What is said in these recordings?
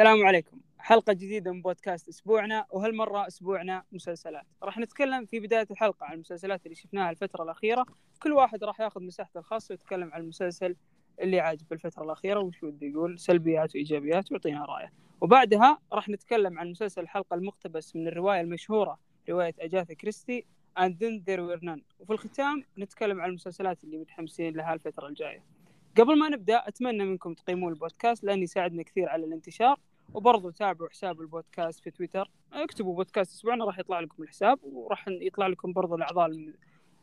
السلام عليكم. حلقة جديدة من بودكاست أسبوعنا وهالمرة أسبوعنا مسلسلات. راح نتكلم في بداية الحلقة عن المسلسلات اللي شفناها الفترة الأخيرة. كل واحد راح ياخذ مساحته الخاصة ويتكلم عن المسلسل اللي عاجبه الفترة الأخيرة وش وده يقول؟ سلبيات وإيجابيات ويعطينا رأيه. وبعدها راح نتكلم عن مسلسل الحلقة المقتبس من الرواية المشهورة رواية أجاثا كريستي And Then There Were None. وفي الختام نتكلم عن المسلسلات اللي متحمسين لها الفترة الجاية. قبل ما نبدأ أتمنى منكم تقيمون البودكاست لأنه يساعدنا كثير على الانتشار. وبرضو تابعوا حساب البودكاست في تويتر. اكتبوا بودكاست أسبوعنا راح يطلع لكم الحساب وراح يطلع لكم برضو الأعضاء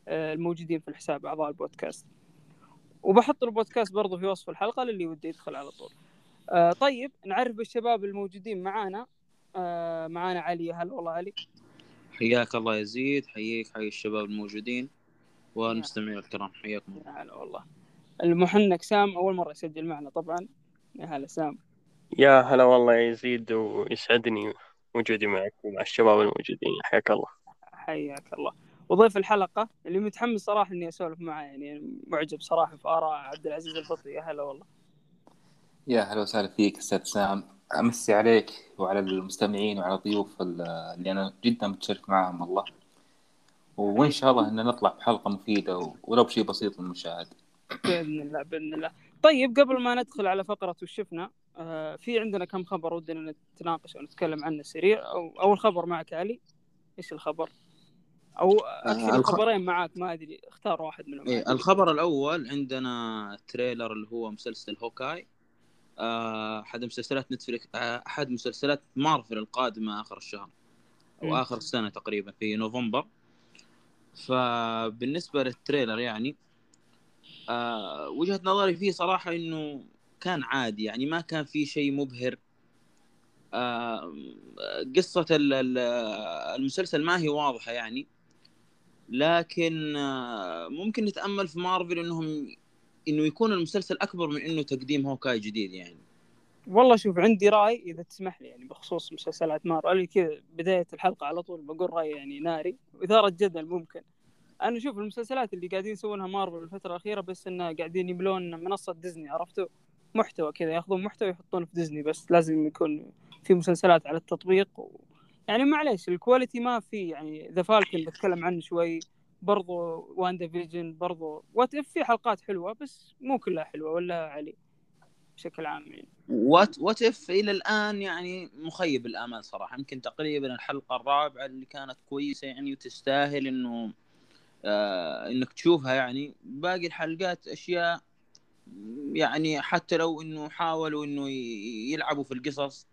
الموجودين في الحساب أعضاء البودكاست. وبحط البودكاست برضو في وصف الحلقة للي وده يدخل على طول. آه طيب نعرف بالشباب الموجودين معانا. آه معانا علي. هلا والله علي. حياك الله يزيد حييك حي الشباب الموجودين والمستمعين الكرام حياكم الله. هلا والله. المحنك سام أول مرة يسجل معنا طبعا. يا هلا سام. يا هلا والله يا يزيد ويسعدني وجودي معك ومع الشباب الموجودين حياك الله. حياك الله. وضيف الحلقة اللي متحمس صراحة إني أسولف معه يعني معجب صراحة في آراء عبد العزيز البطري يا هلا والله. يا هلا وسهلا فيك أستاذ سام. أمسي عليك وعلى المستمعين وعلى الضيوف اللي أنا جدا متشرف معهم والله. وإن شاء الله إن نطلع بحلقة مفيدة ولو بشيء بسيط للمشاهد. بإذن الله بإذن الله. طيب قبل ما ندخل على فقرة وش شفنا آه في عندنا كم خبر ودنا نتناقش أو نتكلم عنه سريع. أو أول خبر معك علي إيش الخبر؟ أو أكثر آه الخبرين معك ما أدري اختار واحد منهم. إيه الخبر الأول عندنا trailer اللي هو مسلسل Hawkeye. آه أحد مسلسلات Netflix آه أحد مسلسلات مارفل القادمة آخر الشهر أو آخر السنة تقريبا في نوفمبر. فبالنسبة لل trailer يعني آه وجهة نظري فيه صراحة إنه كان عادي يعني ما كان في شيء مبهر. قصة المسلسل ما هي واضحة يعني لكن ممكن نتأمل في مارفل إنهم إنه يكون المسلسل أكبر من إنه تقديم Hawkeye جديد يعني. والله شوف عندي رأي إذا تسمح لي يعني بخصوص مسلسلات مارفل. كذا بداية الحلقة على طول بقول راي يعني ناري. وإثارة جدل ممكن. أنا أشوف المسلسلات اللي قاعدين يسوونها مارفل الفترة الأخيرة بس انه قاعدين يملون منصة ديزني عرفتوا؟ محتوى كذا ياخذون محتوى يحطونه في ديزني بس لازم يكون في مسلسلات على التطبيق و... يعني معليش ال quality ما في يعني The Falcon بتكلم عنه شوي برضو WandaVision برضو What If في حلقات حلوة بس مو كلها حلوة ولا علي بشكل عام يعني. What What If إلى الآن يعني مخيب الامال صراحة. يمكن تقريبا الحلقة الرابعة اللي كانت كويسة يعني وتستاهل إنه آه إنك تشوفها يعني. باقي الحلقات أشياء يعني حتى لو إنه حاولوا إنه يلعبوا في القصص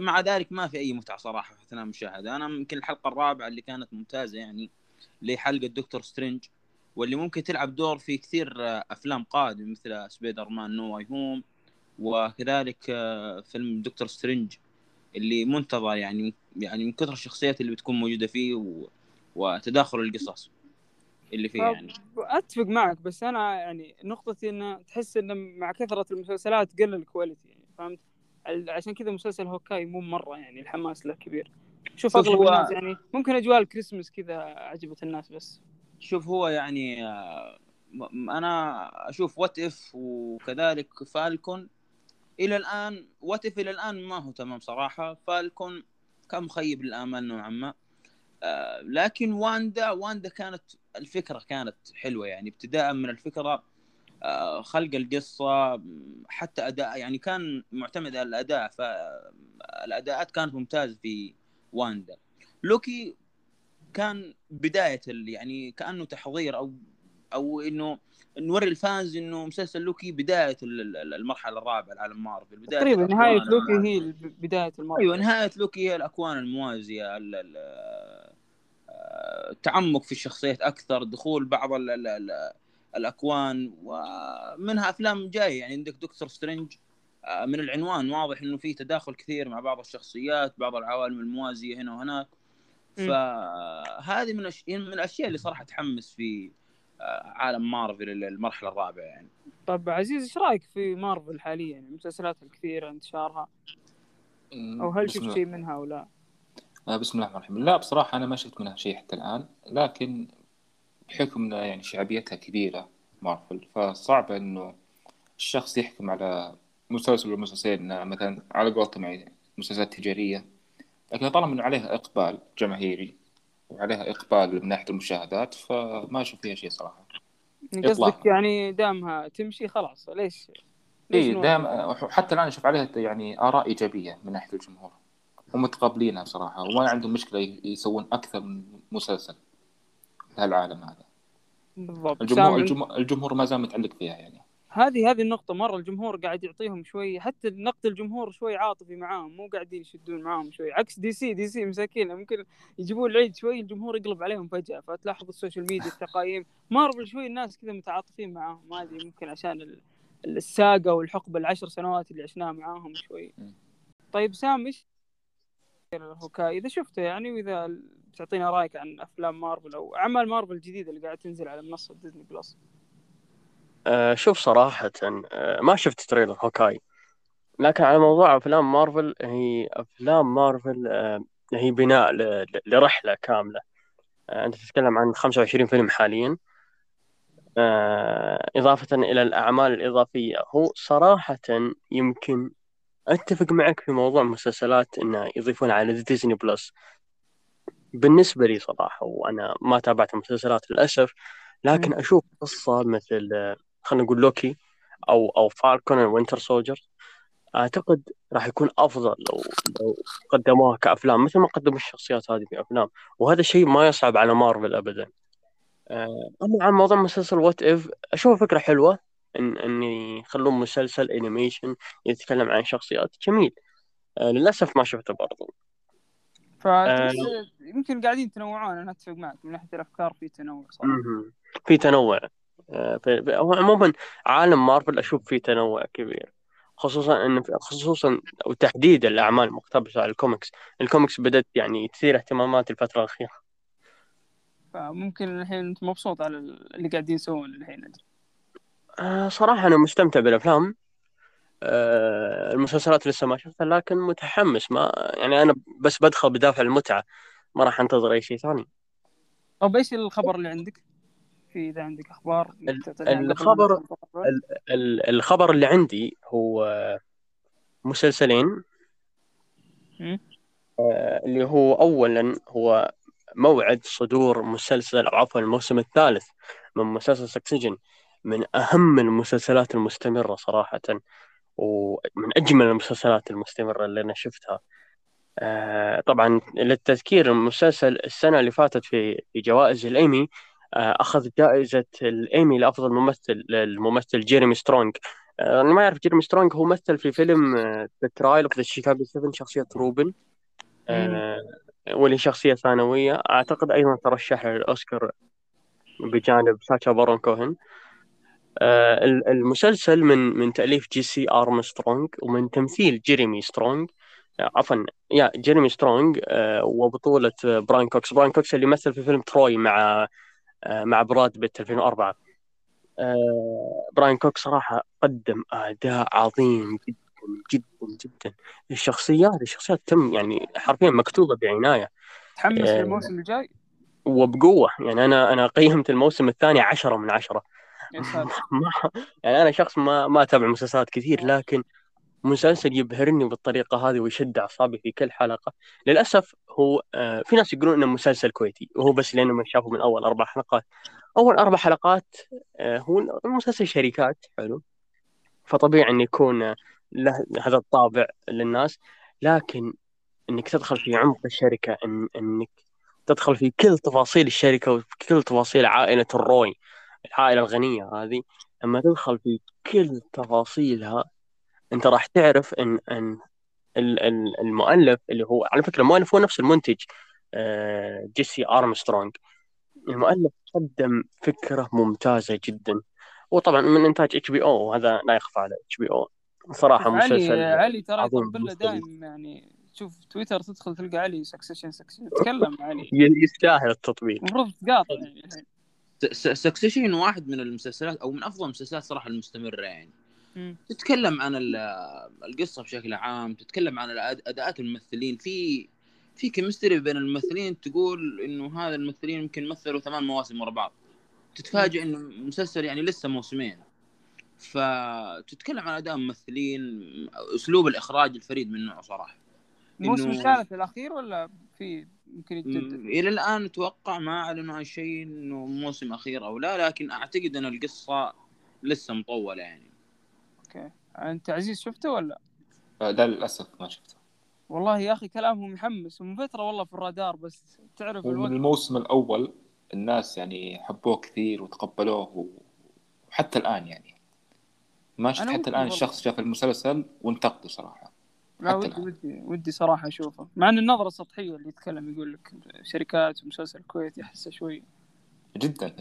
مع ذلك ما في أي متعة صراحة أثناء المشاهدة. أنا يمكن الحلقة الرابعة اللي كانت ممتازة يعني اللي حلقه دكتور سترينج واللي ممكن تلعب دور في كثير أفلام قادمة مثل Spider-Man No Way Home وكذلك فيلم Doctor Strange اللي منتظر يعني يعني من كثر الشخصيات اللي بتكون موجودة فيه و... وتداخل القصص. اللي فيه يعني. أتفق معك بس أنا يعني نقطتي إنه تحس إنه مع كثرة المسلسلات قل ال quality يعني فهمت؟ عشان كذا مسلسل Hawkeye مو مرة يعني الحماس له كبير. شوف أغلب هو... الناس يعني ممكن اجواء الكريسماس كذا عجبت الناس بس. شوف هو يعني أنا أشوف What If وكذلك Falcon. إلى الآن What If إلى الآن ما هو تمام صراحة. Falcon كان مخيب للآمال نوعا ما. لكن واندا واندا كانت الفكرة كانت حلوة يعني ابتداء من الفكرة خلق القصة حتى أداء يعني كان معتمد على الأداء فالاداءات كانت ممتازة في واندا. لوكي كان بداية يعني كأنه تحضير أو أو إنه نوري ال fans إنه مسلسل لوكي بداية المرحلة الرابعة لعالم مارفل بداية تقريبا نهاية لوكي هي بداية المرحلة. أيوه نهاية لوكي هي الأكوان الموازية التعمق في الشخصيات أكثر دخول بعض ال ال ال الأكوان ومنها أفلام جاية. يعني عندك Doctor Strange من العنوان واضح إنه في تداخل كثير مع بعض الشخصيات بعض العوالم الموازية هنا وهناك. فهذه من من الأشياء اللي صراحة تحمس في عالم مارفل المرحله الرابعة يعني. طب عزيز إيش رأيك في مارفل حاليا؟ يعني المسلسلات الكثيرة انتشارها. أو هل شفت شيء منها أو لا؟ بسم الله الرحمن الرحيم لا بصراحة أنا ما شفت منها شيء حتى الآن لكن بحكم يعني شعبيتها كبيرة مارفل فصعب إنه الشخص يحكم على مسلسل ولا مسلسلين آه، مثلا على قولتهم يعني مسلسلات تجارية لكن طالما إنه عليها إقبال جماهيري وعليها إقبال من ناحية المشاهدات فما أشوف فيها شيء صراحة قصدك إطلاق. يعني دامها تمشي خلاص ليش؟ ليش نوقف؟ دائما حتى الآن أشوف عليها يعني آراء إيجابية من ناحية الجمهور هم متقبلينها بصراحة. وما عندهم مشكلة يسوون أكثر من مسلسل لهالعالم هذا. بالضبط. الجمهور الجمهور, الجمهور ما زال متعلق فيها يعني. هذه هذه النقطة مرة الجمهور قاعد يعطيهم شوي حتى نقد الجمهور شوي عاطفي معاهم مو قاعدين يشدون معاهم شوي. عكس DC DC مساكين ممكن يجيبون العيد شوي الجمهور يقلب عليهم فجأة. فتلاحظ ال social media التقايم. مارفل شوي الناس كذا متعاطفين معاهم. هذه ممكن عشان ال- الساقا والحقبة العشر سنوات اللي عشناها معاهم شوي. طيب سام إيش ال Hawkeye إذا شفته يعني وإذا بتعطينا رأيك عن أفلام مارفل أو أعمال مارفل الجديدة اللي قاعد تنزل على منصة Disney Plus. آه شوف صراحة آه ما شفت trailer Hawkeye لكن على موضوع أفلام مارفل هي أفلام مارفل آه هي بناء لرحلة كاملة. أنت تتكلم عن 25 فيلم حاليا. إضافة إلى الأعمال الإضافية هو صراحة يمكن أتفق معك في موضوع المسلسلات إنه يضيفون على Disney Plus بالنسبة لي صراحة وأنا ما تابعت المسلسلات للأسف لكن أشوف قصة مثل خلينا نقول لوكي أو أو Falcon Winter Soldier أعتقد راح يكون أفضل لو لو قدموها كأفلام مثل ما قدموا الشخصيات هذه في أفلام. وهذا الشيء ما يصعب على مارفل أبدا. آه، أما عن موضوع مسلسل What If أشوفه فكرة حلوة إن إن يخلون مسلسل animation يتكلم عن شخصيات. جميل. آه، للأسف ما شفته برضو. فتحس يمكن قاعدين يتنوعون أنا أتفق معك من ناحية الأفكار في تنوع صراحة. في تنوع. آه، في- عموما عالم مارفل أشوف فيه تنوع كبير. خصوصا إن خصوصا وتحديدا الأعمال المقتبسه على ال comics. ال comics بدأت يعني تثير اهتماماتي الفترة الأخيرة. فممكن الحين أنت مبسوط على اللي قاعدين يسوون الحين. آه، صراحة أنا مستمتع بالأفلام. آه، المسلسلات لسه ما شفتها لكن متحمس. ما يعني أنا بس بدخل بدافع المتعة ما راح أنتظر أي شيء ثاني. طب إيش الخبر اللي عندك؟ في إذا عندك ما الخبر- الخبر اللي عندي هو مسلسلين. آه، اللي هو أولا هو موعد صدور مسلسل أو عفوا الموسم الثالث من مسلسل Succession من أهم المسلسلات المستمرة صراحة ومن أجمل المسلسلات المستمرة اللي أنا شفتها. آه، طبعا للتذكير المسلسل السنة اللي فاتت في في جوائز الإيمي آه، أخذ جائزة الإيمي لأفضل ممثل للممثل جيريمي سترونج. آه، أنا ما أعرف جيريمي سترونج هو مثل في فيلم The Trial of the Chicago 7 شخصية روبن. واللي شخصية ثانوية. أعتقد أيضا ترشح للأوسكار بجانب ساشا بارون كوهين. المسلسل من من تأليف جيسي أرمسترونج ومن تمثيل جيريمي سترونج آه، عفوا يا جيريمي سترونج آه، وبطولة آه، براين كوكس. براين كوكس اللي مثل في فيلم Troy مع آه، مع براد بيت 2004 آه، براين كوكس صراحة قدم أداء عظيم جدا جدا جدا. الشخصيات الشخصيات تم يعني حرفيا مكتوبة بعناية. تحمس آه، للموسم الجاي؟ وبقوة. يعني أنا أنا قيمت الموسم الثاني عشرة من عشرة. يعني أنا شخص ما ما أتابع مسلسلات كثير لكن مسلسل يبهرني بالطريقة هذه ويشد أعصابي في كل حلقة. للأسف هو آه، في ناس يقولون إنه مسلسل كويتي وهو بس لأنه ما شافوا من أول أربع حلقات. أول أربع حلقات آه، هو المسلسل شركات حلو. فطبيعي إنه يكون له هذا الطابع للناس لكن إنك تدخل في عمق الشركة إن إنك تدخل في كل تفاصيل الشركة وفي كل تفاصيل عائلة الروي العائلة الغنية هذه لما تدخل في كل تفاصيلها أنت راح تعرف إن إن ال- ال- المؤلف اللي هو على فكرة المؤلف هو نفس المنتج آه، جيسي أرمسترونج. المؤلف قدم فكرة ممتازة جدا. وطبعا من إنتاج HBO وهذا لا يخفى على HBO. صراحة علي مسلسل علي ترى يطبل. دايم يعني تشوف تويتر تدخل تلقى علي Succession Succession تكلم علي. يستاهل التطبيق. المفروض تقاطع يعني. Succession واحد من المسلسلات أو من أفضل المسلسلات صراحة المستمرة يعني. مم. تتكلم عن ال- القصة بشكل عام تتكلم عن أداءات الممثلين. في في كيمستري بين الممثلين تقول إنه هذا الممثلين يمكن مثلوا ثمان مواسم ورا بعض. تتفاجئ إنه مسلسل يعني لسه موسمين. فتتكلم عن أداء ممثلين أسلوب الإخراج الفريد من نوعه صراحة. الموسم الثالث الأخير ولا في يمكن يتجدد؟ إلى الآن أتوقع ما اعلنوا عن شيء إنه موسم أخير أو لا لكن أعتقد أن القصة لسه مطولة يعني أوكي أنت عزيز شفته ولا؟ آه، ده للأسف ما شفته والله يا أخي كلامهم محمس ومن فترة والله في الرادار بس تعرف الوقت الموسم الأول الناس يعني حبوه كثير وتقبلوه وحتى الآن يعني ما شفت حتى الآن والله. الشخص شاف المسلسل وانتقده صراحة لا ودي. ودي ودي صراحة أشوفه. مع إن النظرة السطحيه اللي يتكلم يقول لك شركات ومسلسل الكويت يحسه شوي. جدا.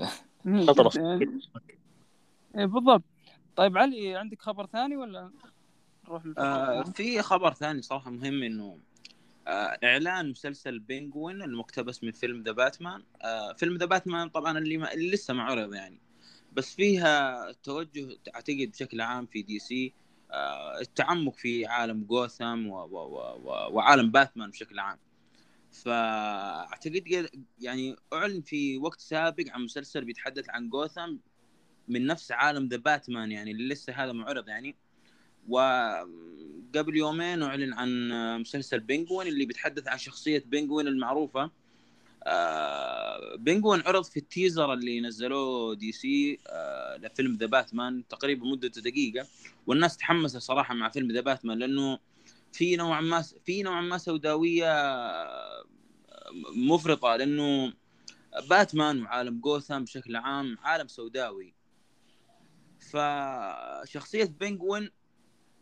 إيه بالضبط. طيب علي عندك خبر ثاني ولا نروح آه؟ في خبر ثاني صراحة مهم إنه آه إعلان مسلسل Penguin المقتبس من فيلم The Batman آه فيلم The Batman طبعا اللي, ما اللي لسه ما عرض يعني. بس فيها توجه أعتقد بشكل عام في DC آه التعمق في عالم جوثام و و و وعالم باتمان بشكل عام. فأعتقد قد- يعني أعلن في وقت سابق عن مسلسل بيتحدث عن جوثام من نفس عالم The Batman يعني اللي لسه هذا ما عرض يعني. وقبل يومين أعلن عن مسلسل Penguin اللي بيتحدث عن شخصية Penguin المعروفة. آه، عرض في ال teaser اللي نزلوه DC آه، لفيلم The Batman تقريبا مدته دقيقة. والناس تحمست صراحة مع فيلم The Batman لأنه في نوعا ما في نوعا ما سوداوية آه، مفرطة لأنه باتمان وعالم جوثام بشكل عام عالم سوداوي. فشخصية Penguin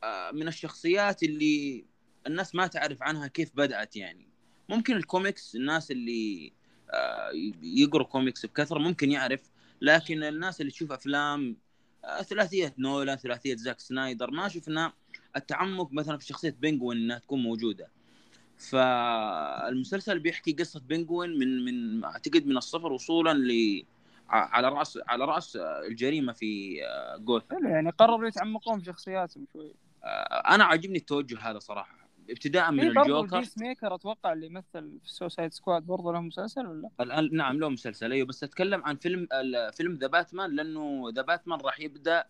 آه، من الشخصيات اللي الناس ما تعرف عنها كيف بدأت يعني. ممكن الكوميكس الناس اللي آه، يقروا كوميكس بكثرة ممكن يعرف لكن الناس اللي تشوف أفلام آه، ثلاثية نولان ثلاثية زاك سنايدر ما شفنا التعمق مثلا في شخصية Penguin إنها تكون موجودة. فالمسلسل بيحكي قصة Penguin من من أعتقد من الصفر وصولا ل على رأس على رأس الجريمة في آه، حلو يعني قرروا يتعمقون في شخصياتهم شوي. أنا عاجبني التوجه هذا صراحة. ابتداء من الجوكر. ال Peace maker أتوقع اللي يمثل في Suicide Squad برضو له مسلسل ولا؟ الآن نعم له مسلسل أيوه بس أتكلم عن فيلم فيلم The Batman لأنه The Batman راح يبدأ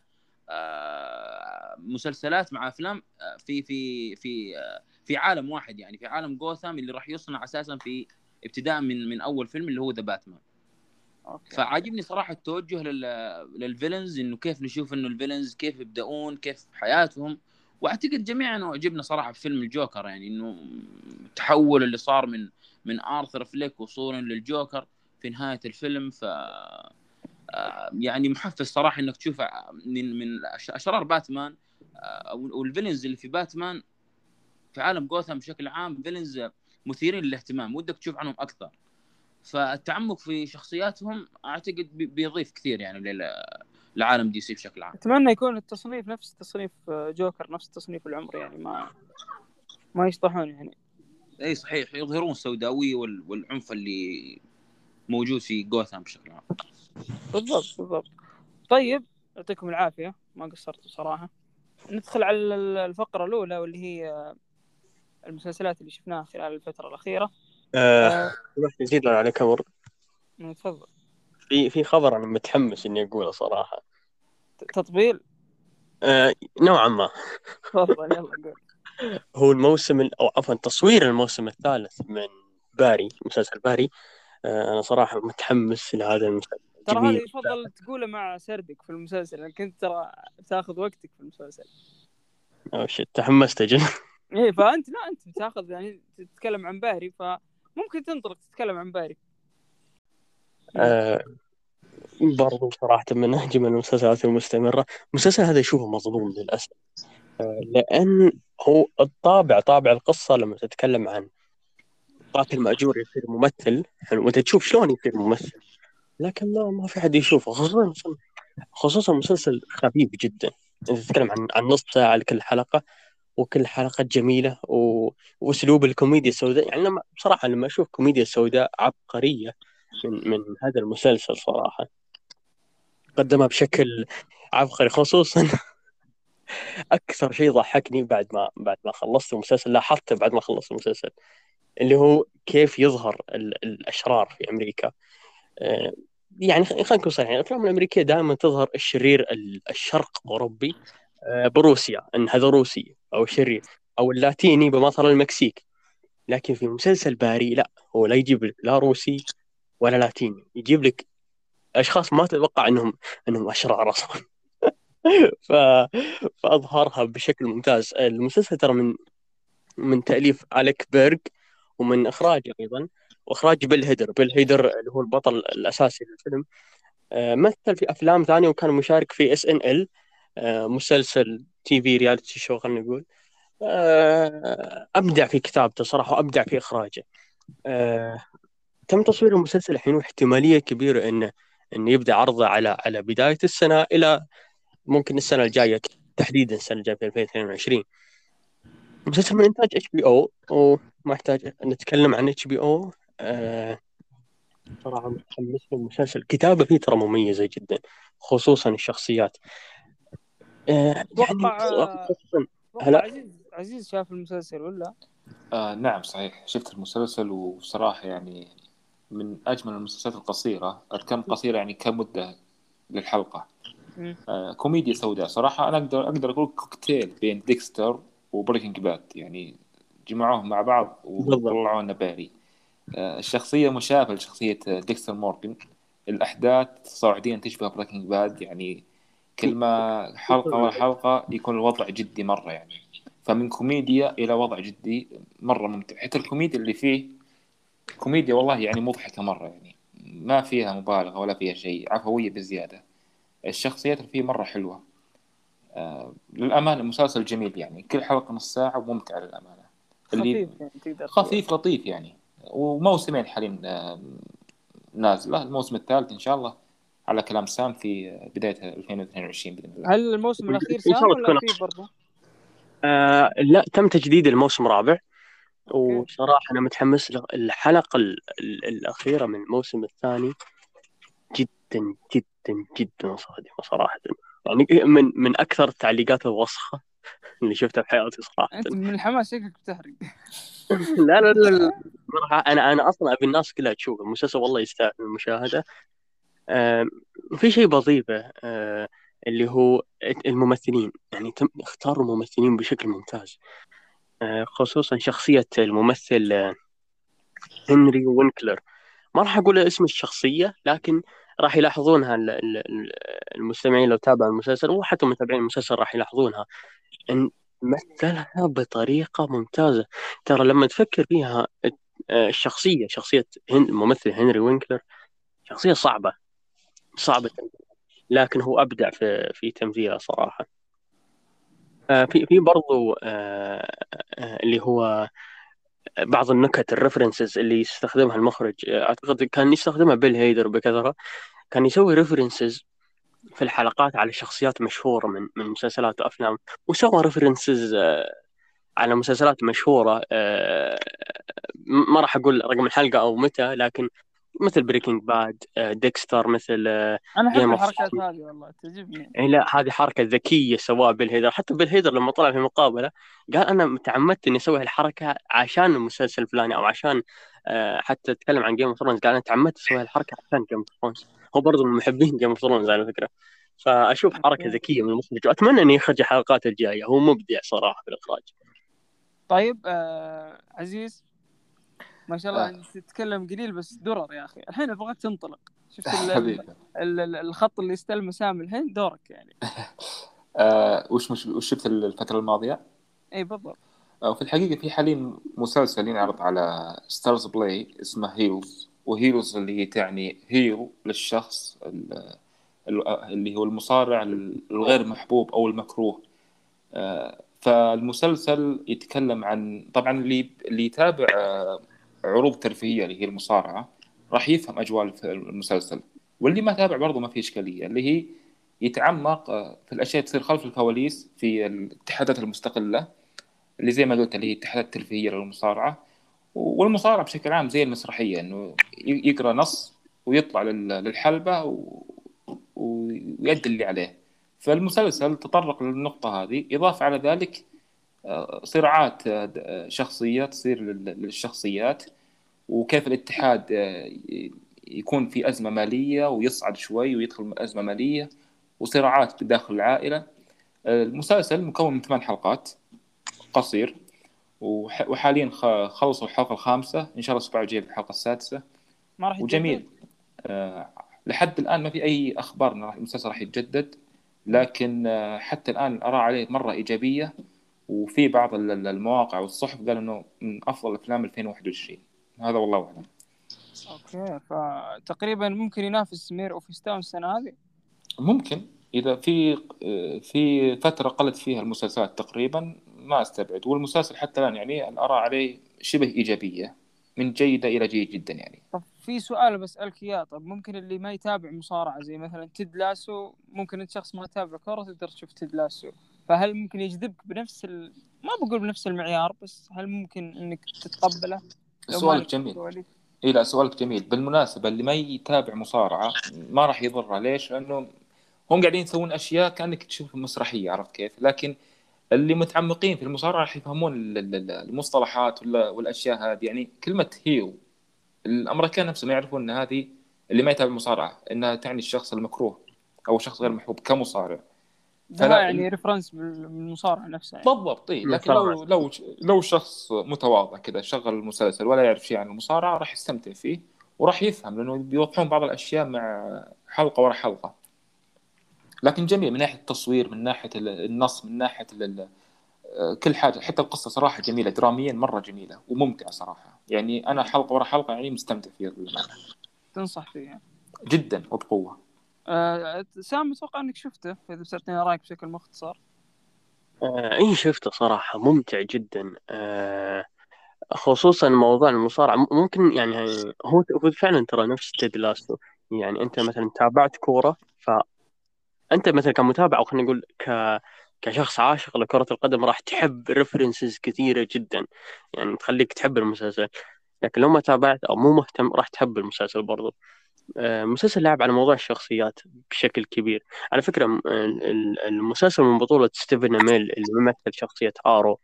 آه، مسلسلات مع أفلام آه، في في في آه، في عالم واحد يعني في عالم جوثام اللي راح يصنع أساسا في ابتداء من من أول فيلم اللي هو The Batman okay. فعاجبني صراحة التوجه لل لل villains إنه كيف نشوف إنه ال villains كيف يبدأون كيف حياتهم. واعتقد جميعنا اعجبنا صراحة في فيلم الجوكر يعني انه التحول اللي صار من من آرثر فليك وصولا للجوكر في نهاية الفيلم. ف آه، يعني محفز صراحة انك تشوف من من أش- أشرار باتمان آه، وال villains اللي في باتمان في عالم جوثام بشكل عام villains مثيرين للاهتمام ودك تشوف عنهم أكثر. فالتعمق في شخصياتهم أعتقد بي- بيضيف كثير يعني لعالم DC بشكل عام. أتمنى يكون التصنيف نفس تصنيف آه، جوكر نفس تصنيف العمر يعني ما ما يشطحون يعني. إي صحيح. يظهرون السوداويه وال- والعنف اللي موجود في جوثام بشكل عام. بالضبط بالضبط. طيب يعطيكم العافية. ما قصرتوا صراحة ندخل على ال- الفقرة الأولى واللي هي المسلسلات اللي شفناها خلال الفترة الأخيرة. آه، سمحت نزيد عليك أمر تفضل. في في خبر أنا متحمس إني أقوله صراحة. تطبيل؟ آه، نوعا ما. تفضل يلا قول. هو الموسم ال- أو عفوا تصوير الموسم الثالث من Barry مسلسل Barry. آه، أنا صراحة متحمس لهذا المسلسل. ترى. هذا يفضل تقوله مع سردك في المسلسل لانك انت ترى تاخذ وقتك في المسلسل. oh shit تحمست أجل. إيه فأنت لا أنت بتاخذ يعني تتكلم عن Barry فممكن تنطلق تتكلم عن Barry. آه، برضو صراحة من أجمل المسلسلات المستمرة. المسلسل هذا أشوفه مظلوم للأسف. آه، لأن هو الطابع طابع القصة لما تتكلم عن قاتل مأجور يصير ممثل. حلو وأنت تشوف شلون يصير ممثل. لكن ما ما في حد يشوفه. خصوصا خصوصا مسلسل خفيف جدا. تتكلم عن عن نص ساعة لكل حلقة وكل حلقة جميلة و... وأسلوب الكوميديا السوداء. يعني لما بصراحة لما أشوف كوميديا سوداء عبقرية من من هذا المسلسل صراحة. قدمها بشكل عبقري خصوصا أكثر شيء ضحكني بعد ما بعد ما خلصت المسلسل لاحظته بعد ما خلصت المسلسل اللي هو كيف يظهر ال- الأشرار في أمريكا. آه، يعني خلينا نكون صريحين الأفلام الأمريكية دائما تظهر الشرير ال- الشرق اوروبي آه، بروسيا إن هذا روسي أو شرير أو اللاتيني بمظهر المكسيك. لكن في مسلسل Barry لا هو لا يجيب لا روسي ولا لاتيني يجيب لك أشخاص ما تتوقع انهم إنهم أشرار أصلا. ف... فأظهرها بشكل ممتاز. المسلسل ترى من من تأليف أليك بيرج ومن اخراجه أيضا وإخراج بيل هيدر. بيل هيدر اللي هو البطل الأساسي للفيلم. آه، مثل في أفلام ثانية وكان مشارك في SNL مسلسل TV reality show خلينا نقول. آه، أبدع في كتابته صراحة وأبدع في إخراجه. آه، تم تصوير المسلسل الحين واحتمالية كبيرة انه إنه يبدأ عرضه على على بداية السنة إلى ممكن السنة الجاية تحديدا السنة الجاية في 2022 مسلسل من إنتاج HBO وما يحتاج نتكلم عن HBO. صراحة متحمس له المسلسل. كتابة فيه ترى مميزة جدا خصوصا الشخصيات. يعني أتوقع خصوصا أتوقع هلا. عزيز عزيز شاف المسلسل ولا؟ آه نعم صحيح. شفت المسلسل وصراحة يعني من أجمل المسلسلات القصيرة كم قصيرة يعني كمدة للحلقة. مم. آه كوميديا سوداء. صراحة أنا أقدر أقدر أقول كوكتيل بين Dexter و Breaking Bad. يعني جمعوهم مع بعض. وطلعوا لنا Barry آه الشخصية مشابهة لشخصية ديكستر مورغان. الأحداث تصاعديا تشبه Breaking Bad. يعني كل ما حلقة ورا حلقة يكون الوضع جدي مرة يعني. فمن كوميديا إلى وضع جدي مرة ممتع. حتى الكوميديا اللي فيه كوميديا والله يعني مضحكة مرة يعني. ما فيها مبالغة ولا فيها شيء عفوية بزيادة. الشخصيات اللي فيه مرة حلوة. آه للأمانة مسلسل جميل يعني. كل حلقة نص ساعة وممتع للأمانة. اللي خفيف يعني تقدر. خفيف لطيف يعني. وموسمين حاليا آه، نازلة. الموسم الثالث إن شاء الله. على كلام سام في بداية 2022 بإذن الله. هل الموسم الأخير سام ولا في برضه؟ آه لا تم تجديد الموسم الرابع. وصراحة أنا متحمس له. الحلقة ال ال الأخيرة من الموسم الثاني جدا جدا جدا صادمة صراحة. يعني من من أكثر التعليقات الوسخة اللي شفتها في حياتي صراحة. أنت من الحماس شكلك بتحرق. لا لا لا لا. أنا أنا أصلا أبي الناس كلها تشوف المسلسل والله يستاهل المشاهدة. في شيء بضيفه آه، اللي هو الممثلين. يعني تم اختار الممثلين بشكل ممتاز. خصوصا شخصية الممثل آه، هنري وينكلر. ما راح أقول اسم الشخصية لكن راح يلاحظونها ال- ال- ال- المستمعين لو تابعوا المسلسل وحتى متابعين المسلسل راح يلاحظونها إن مثلها بطريقة ممتازة. ترى لما تفكر فيها آه، الشخصية شخصية الممثل هنري وينكلر شخصية صعبة صعبة. لكن هو أبدع في في صراحة. آه، في في برضو آه، آه، اللي هو بعض النكت ال references اللي يستخدمها المخرج. آه، أعتقد كان يستخدمها بيل هيدر بكثرة. كان يسوي references في الحلقات على شخصيات مشهورة من من مسلسلات وافلام وسوى references على مسلسلات مشهورة. آه، ما راح أقول رقم الحلقة أو متى لكن مثل Breaking Bad Dexter مثل آه، أنا أحب الحركات. هذه والله تعجبني. يعني لا هذه حركة ذكية سواها بيل هيدر حتى بيل هيدر لما طلع في مقابلة قال أنا تعمدت إني أسوي هالحركة عشان المسلسل الفلاني أو عشان آه، حتى أتكلم عن Game of Thrones قال أنا تعمدت أسوي هالحركة عشان Game of Thrones هو برضه من محبين Game of Thrones على فكرة. فأشوف حركة. ذكية من المخرج وأتمنى إنه يخرج الحلقات الجاية. هو مبدع صراحة في الإخراج. طيب آه عزيز. ما شاء الله آه. انت تتكلم قليل بس درر يا أخي. الحين أبغاك تنطلق. شفت الخط اللي يستلمه سام الحين؟ دورك يعني. آه وش مش وش شفت الفترة الماضية؟ إي بالضبط. آه في الحقيقة في حاليا مسلسل ينعرض على Starzplay اسمه Heels و Heels اللي هي تعني hero للشخص ال- ال- اللي هو المصارع الغير محبوب أو المكروه. آه فالمسلسل يتكلم عن طبعا اللي اللي يتابع آه عروض ترفيهية اللي هي المصارعة راح يفهم أجواء الف- المسلسل. واللي ما تابع برضه ما في إشكالية اللي هي يتعمق آه، في الأشياء تصير خلف الكواليس في الاتحادات المستقلة اللي زي ما قلت اللي هي الاتحادات الترفيهية للمصارعة. والمصارعة بشكل عام زي المسرحية إنه ي- يقرأ نص ويطلع لل- للحلبة و- ويؤدي اللي عليه. فالمسلسل تطرق للنقطة هذه إضافة على ذلك صراعات آه، آه، شخصية تصير لل- للشخصيات وكيف الاتحاد آه، يكون في أزمة مالية ويصعد شوي ويدخل أزمة مالية وصراعات داخل العائلة. المسلسل مكون من ثمان حلقات قصير وح- وحاليا خلصوا الحلقة الخامسة إن شاء الله الأسبوع الجاي الحلقة السادسة. ما راح وجميل؟ آه، لحد الآن ما في أي أخبار إن المسلسل راح يتجدد لكن آه، حتى الآن الاراء عليه مرة إيجابية وفي بعض ال- ال- المواقع والصحف قالوا إنه من أفضل أفلام 2021 هذا والله أعلم. أوكي فتقريبا ممكن ينافس Mare of Easttown السنة هذه؟ ممكن. إذا في في فترة قلت فيها المسلسلات تقريبا ما أستبعد. والمسلسل حتى الآن يعني الآراء عليه شبه إيجابية من جيده إلى جيد جدا يعني. طب في سؤال بسألك إياه. طب ممكن اللي ما يتابع مصارعة زي مثلا تيد لاسو ممكن أنت شخص ما تتابع كورة تقدر تشوف تيد لاسو. فهل ممكن يجذبك بنفس ال... ما بقول بنفس المعيار بس هل ممكن إنك تتقبله؟ سؤالك لك جميل؟ اي لا سؤالك جميل بالمناسبة اللي ما يتابع مصارعة ما راح يضره ليش؟ لأنه هم قاعدين يسوون أشياء كأنك تشوف مسرحية عرفت كيف؟ لكن اللي متعمقين في المصارعة راح يفهمون ال- ال- ال- المصطلحات والأشياء هذه يعني كلمة هيو الأمريكان نفسهم يعرفون أن هذه اللي ما يتابع المصارعة أنها تعني الشخص المكروه أو الشخص غير محبوب كمصارع فلا- يعني ريفرنس بالمصارعة نفسها يعني. بالضبط إيه لكن لو. لو لو شخص متواضع كذا شغل المسلسل ولا يعرف شيء عن المصارعة راح يستمتع فيه وراح يفهم لأنه بيوضحون بعض الأشياء مع حلقة ورا حلقة لكن جميل من ناحية التصوير من ناحية ال- النص من ناحية ال- ال- آه، كل حاجة حتى القصة صراحة جميلة دراميا مرة جميلة وممتعة صراحة يعني أنا حلقة ورا حلقة يعني مستمتع فيها. تنصح فيه يعني. جدا وبقوة آه سام أتوقع إنك شفته فإذا بتعطينا رأيك بشكل مختصر. آه إي شفته صراحة ممتع جدا. آه خصوصا موضوع المصارعة. م- ممكن يعني هو هو فعلا ترى نفس Ted Lasso يعني أنت مثلا تابعت كورة فانت مثلا كمتابع أو خلينا نقول ك كشخص عاشق لكرة القدم راح تحب references كثيرة جدا. يعني تخليك تحب المسلسل. لكن لو ما تابعت أو مو مهتم راح تحب المسلسل برضو. مسلسل لعب على موضوع الشخصيات بشكل كبير. على فكرة المسلسل من بطولة ستيفن أميل اللي يمثل شخصية Arrow.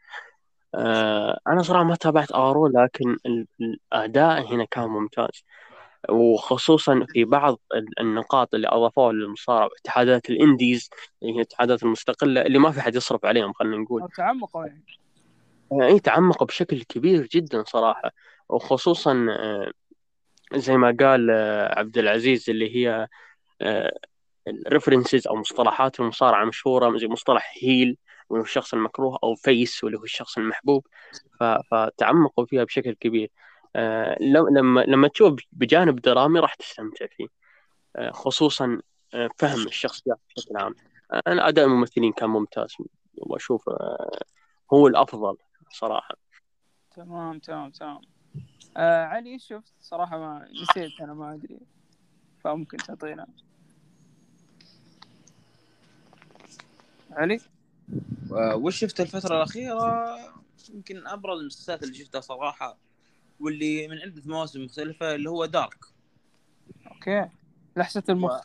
آه، أنا صراحة ما تابعت Arrow لكن ال- الأداء هنا كان ممتاز. وخصوصا في بعض ال- النقاط اللي أضافوها للمصارعة اتحادات ال indies اللي هي الاتحادات المستقلة اللي ما في حد يصرف عليهم خلينا نقول. تعمقوا يعني. إي تعمقوا بشكل كبير جدا صراحة. وخصوصا آه، زي ما قال آه، عبد العزيز اللي هي ال references أو مصطلحات المصارعة المشهورة زي مصطلح heel واللي هو الشخص المكروه أو فيس واللي هو الشخص المحبوب. فتعمقوا فيها بشكل كبير. آه، لما لما تشوف بجانب درامي راح تستمتع فيه. آه، خصوصا آه، فهم الشخصيات بشكل عام. آه، أنا أداء الممثلين كان ممتاز. وأشوف آه، هو الأفضل صراحة. تمام تمام تمام. آه علي شفت صراحة ما نسيت أنا ما أدري. فممكن تعطينا. علي؟ آه، وش شفت الفترة الأخيرة؟ يمكن أبرز المسلسلات اللي شفتها صراحة واللي من عدة مواسم مختلفة اللي هو Dark. أوكي. لحسة المخ.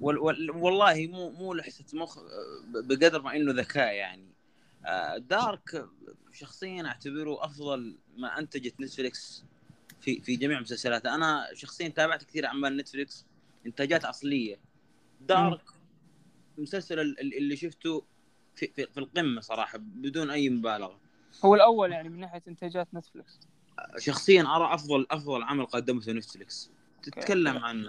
وال وال والله مو مو لحسة مخ آه، بقدر ما إنه ذكاء يعني. آه، Dark شخصيا أعتبره أفضل ما أنتجت نتفليكس في في جميع مسلسلاتها أنا شخصيا تابعت كثير أعمال نتفليكس إنتاجات أصلية. دارك المسلسل ال- ال- اللي شفته في, في, في القمة صراحة بدون أي مبالغة. هو الأول يعني من ناحية إنتاجات نتفلكس شخصيا أرى أفضل أفضل عمل قدمته نتفلكس تتكلم عن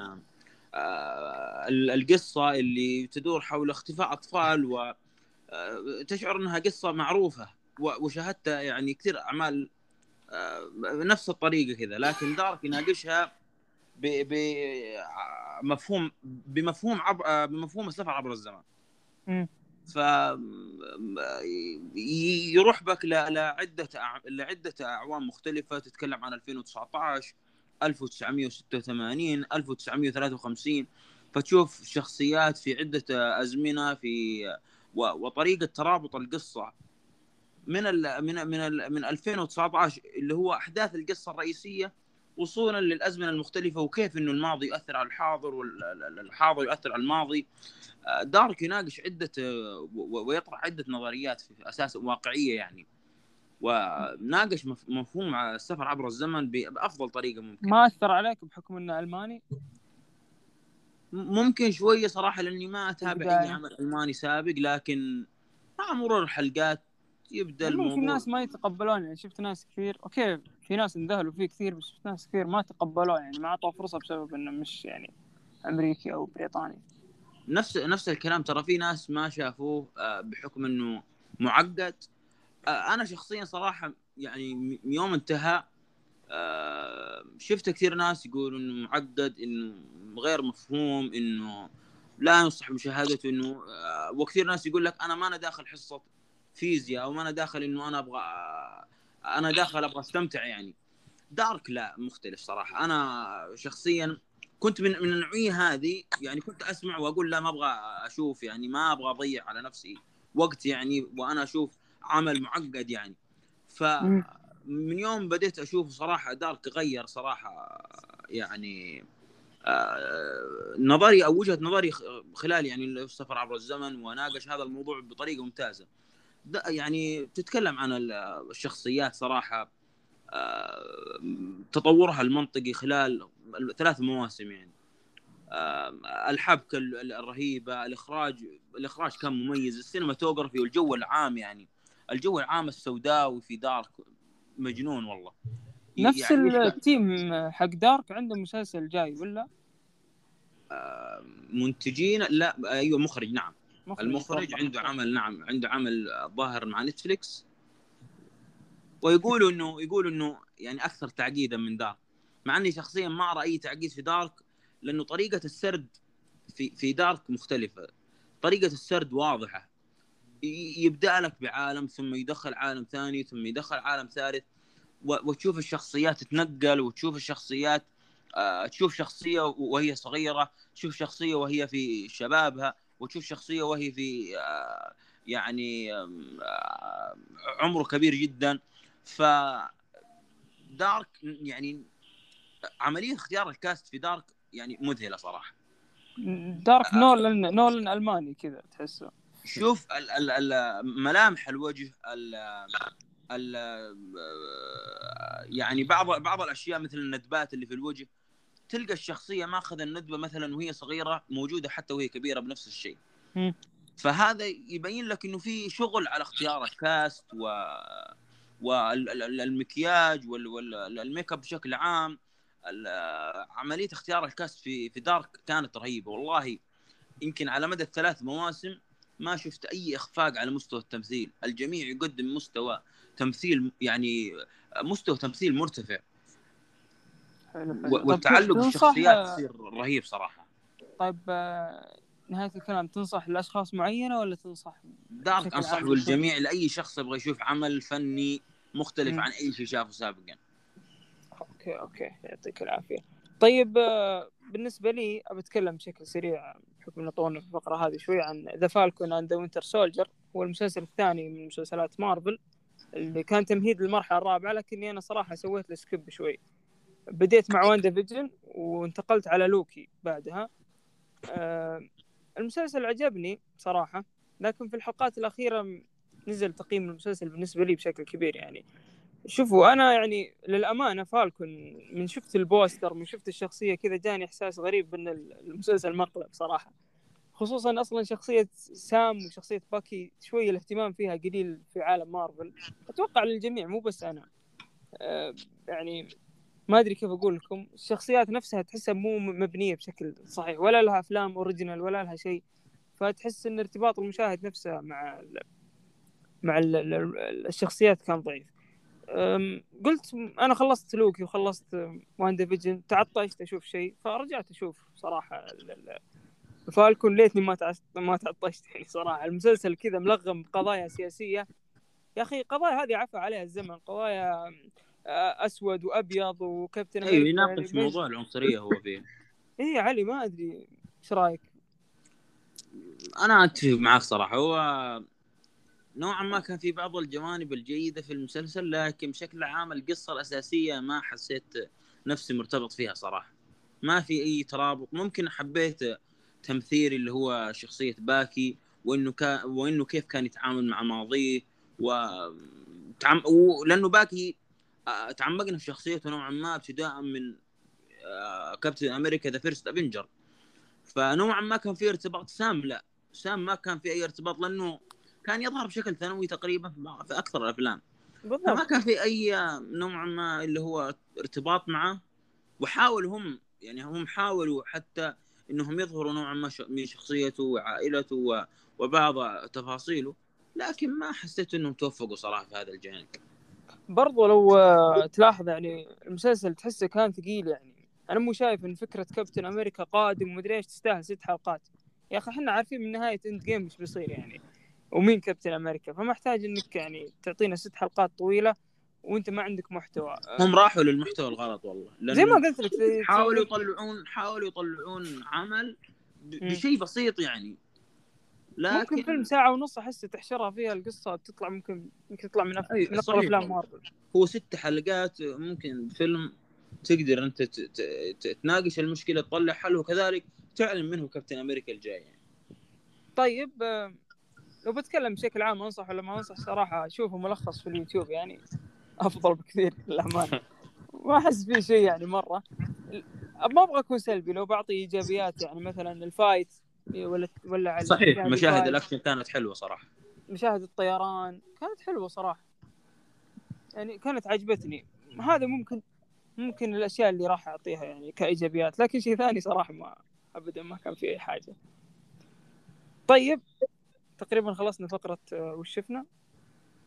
آه، ال- القصة اللي تدور حول اختفاء أطفال و آه، إنها قصة معروفة. و- وشاهدتها يعني كثير أعمال آه، نفس الطريقة كذا لكن دارك يناقشها بمفهوم بمفهوم عب... آه، بمفهوم السفر عبر الزمان مم. ف يروح بك لعدة لعدة أعوام مختلفة تتكلم عن 2019 1986 1953 فتشوف شخصيات في عدة أزمنة في وطريقة ترابط القصة من ال من من ال من 2019 اللي هو أحداث القصة الرئيسية وصولا للأزمنة المختلفة وكيف إنه الماضي يؤثر على الحاضر والحاضر يؤثر على الماضي. آه، دارك يناقش عدة آه، ويطرح عدة نظريات في أساس واقعية يعني. وناقش مف- مفهوم السفر عبر الزمن بأفضل طريقة ممكن. ما أثر عليك بحكم إنه ألماني؟ ممكن شوية صراحة لأني ما أتابع اي. عمل ألماني سابق لكن مع مرور الحلقات يبدأ الموضوع. ناس ما يتقبلون يعني شفت ناس كثير أوكي في ناس انذهلوا فيه كثير بس شفت ناس كثير ما تقبلوه يعني ما أعطوه فرصة بسبب إنه مش يعني أمريكي أو بريطاني. نفس نفس الكلام ترى في ناس ما شافوه آه، بحكم إنه معقد. آه، أنا شخصيا صراحة يعني يوم انتهى آه، شفت كثير ناس يقولوا إنه معقد إنه غير مفهوم إنه لا ينصح بمشاهدته إنه وكثير ناس يقول لك أنا ما أنا داخل حصة فيزياء أو ما أنا داخل إنه أنا أبغى أنا داخل أبغى أستمتع يعني. دارك لا مختلف صراحة. أنا شخصيا كنت من من النوعيه هذه يعني كنت أسمع وأقول لا ما أبغى أشوف يعني ما أبغى أضيع على نفسي وقت يعني وأنا أشوف عمل معقد يعني. ف. من يوم بديت أشوف صراحة دارك غير صراحة يعني آه، نظري أو وجهة نظري خلال يعني السفر عبر الزمن وناقش هذا الموضوع بطريقة ممتازة. يعني تتكلم عن ال- الشخصيات صراحة آه، تطورها المنطقي خلال ثلاث مواسم يعني. آه، الحبكة ال- ال- الرهيبة الإخراج الإخراج كان مميز ال cinematography والجو العام يعني. الجو العام السوداوي في Dark مجنون والله. نفس يعني ال team حق Dark عنده مسلسل جاي ولا؟ آه، منتجين لا أيوه مخرج نعم. المخرج. عنده عمل نعم عنده عمل ظاهر مع نتفليكس. ويقولوا انه يقولوا إنه يعني أكثر تعقيدا من دارك. مع إني شخصيا ما ارى اي تعقيد في دارك لأنه طريقة السرد في في دارك مختلفة. طريقة السرد واضحة. يبدأ لك بعالم ثم يدخل عالم ثاني ثم يدخل عالم ثالث. وتشوف الشخصيات تتنقل وتشوف الشخصيات آه، تشوف شخصية وهي صغيرة تشوف شخصية وهي في شبابها. وتشوف شخصية وهي في آه، يعني آه، عمره كبير جدا. ف دارك يعني عملية اختيار الكاست في دارك يعني مذهلة صراحة. دارك نولن نولن ألماني كذا تحسه. شوف ال- ال- ال- ملامح الوجه ال ال يعني بعض بعض الأشياء مثل الندبات اللي في الوجه تلقى الشخصية ماخذ الندبة مثلا وهي صغيرة موجودة حتى وهي كبيرة بنفس الشيء. فهذا يبين لك إنه في شغل على اختيار الكاست و والمكياج والميك أب بشكل عام. عملية اختيار الكاست في في دارك كانت رهيبة والله. يمكن على مدى الثلاث مواسم ما شفت أي إخفاق على مستوى التمثيل. الجميع يقدم مستوى تمثيل يعني مستوى تمثيل مرتفع. حلو حلو. والتعلق تنصح- بالشخصيات يصير رهيب صراحة. طيب آه، نهاية الكلام تنصح لأشخاص معينة ولا تنصح Dark أنصح بالجميع لأي شخص يبغى يشوف عمل فني مختلف مم. عن أي شيء شافه سابقا. أوكي أوكي. يعطيك العافية. طيب آه، بالنسبة لي أبى أتكلم بشكل سريع بحكم إن طولنا في الفقرة هذه شوي عن The Falcon and the Winter Soldier هو المسلسل الثاني من مسلسلات مارفل اللي كان تمهيد للمرحلة الرابعة لكني أنا صراحة سويت له skip شوي. بديت مع WandaVision وانتقلت على لوكي بعدها. آه، المسلسل عجبني صراحة لكن في الحلقات الأخيرة نزل تقييم المسلسل بالنسبة لي بشكل كبير يعني. شوفوا أنا يعني للأمانة Falcon من شفت ال poster من شفت الشخصية كذا جاني إحساس غريب بأن المسلسل مقلب صراحة. خصوصا أصلا شخصية سام وشخصية باكي شوية الاهتمام فيها قليل في عالم مارفل. أتوقع للجميع مو بس أنا. آه، يعني ما أدري كيف أقول لكم الشخصيات نفسها تحسها مو مبنية بشكل صحيح ولا لها أفلام original ولا لها شيء. فتحس إن ارتباط المشاهد نفسه مع ال مع ال ال الشخصيات كان ضعيف. قلت أنا خلصت لوكي وخلصت وان فيجن تعطشت أشوف شيء فرجعت أشوف صراحة ال- ال- فالكون ليتني ما ما تعطشت يعني صراحة. المسلسل كذا ملغم بقضايا سياسية. يا أخي قضايا هذه عفى عليها الزمن قضايا أسود وأبيض وكابتن أيوه يناقش يعني موضوع العنصرية هو فيه. يا علي ما أدري إيش رأيك؟ أنا أتفق معك صراحة. هو نوعا ما كان في بعض الجوانب الجيدة في المسلسل لكن بشكل عام القصة الأساسية ما حسيت نفسي مرتبط فيها صراحة. ما في أي ترابط. ممكن حبيت تمثيل اللي هو شخصية باكي وإنه كان وإنه كيف كان يتعامل مع ماضيه تعم... ولأنه باكي آه، تعمقنا في شخصيته نوعا ما ابتداء من آه، Captain America The First Avenger فنوعا ما كان في ارتباط سام لا سام ما كان في أي ارتباط لأنه كان يظهر بشكل ثانوي تقريبا في أكثر الأفلام. فما بالضبط كان في أي نوعا ما اللي هو ارتباط معه. وحاول هم يعني هم حاولوا حتى إنهم يظهروا نوعا ما من شخصيته وعائلته وبعض تفاصيله لكن ما حسيت إنهم توفقوا صراحة في هذا الجانب. برضو لو آه، تلاحظ يعني المسلسل تحسه كان ثقيل يعني. أنا مو شايف إن فكرة كابتن أمريكا قادم ومدري إيش تستاهل ست حلقات. يا أخي إحنا عارفين من نهاية إند جيم إيش بيصير يعني ومين كابتن أمريكا. فما أحتاج إنك يعني تعطينا ست حلقات طويلة وأنت ما عندك محتوى. آه، هم راحوا للمحتوى الغلط والله. زي ما قلت لك حاولوا يطلعون حاولوا يطلعون عمل. بشيء بسيط يعني. ممكن لكن فيلم ساعة ونص أحس تحشرها فيها القصة تطلع ممكن ممكن تطلع من أف... أي، من أفضل صحيح. أفلام. مارفل. هو ست حلقات ممكن فيلم تقدر أنت ت- ت- ت- تناقش المشكلة تطلع حل وكذلك تعلم منه كابتن أمريكا الجاي. يعني. طيب آه، لو بتكلم بشكل عام أنصح ولا ما أنصح؟ صراحة أشوفه ملخص في اليوتيوب يعني أفضل بكثير للأمانة. ما أحس فيه شيء يعني مرة. ما أبغى أكون سلبي لو بعطي إيجابيات يعني مثلا ال fight ولا ولا على صحيح مشاهد الأكشن كانت حلوة صراحة. مشاهد الطيران كانت حلوة صراحة. يعني كانت عجبتني. هذا ممكن ممكن الأشياء اللي راح أعطيها يعني كإيجابيات لكن شيء ثاني صراحة ما ابدا ما كان في أي حاجة. طيب تقريبا خلصنا فقرة آه، وش شفنا؟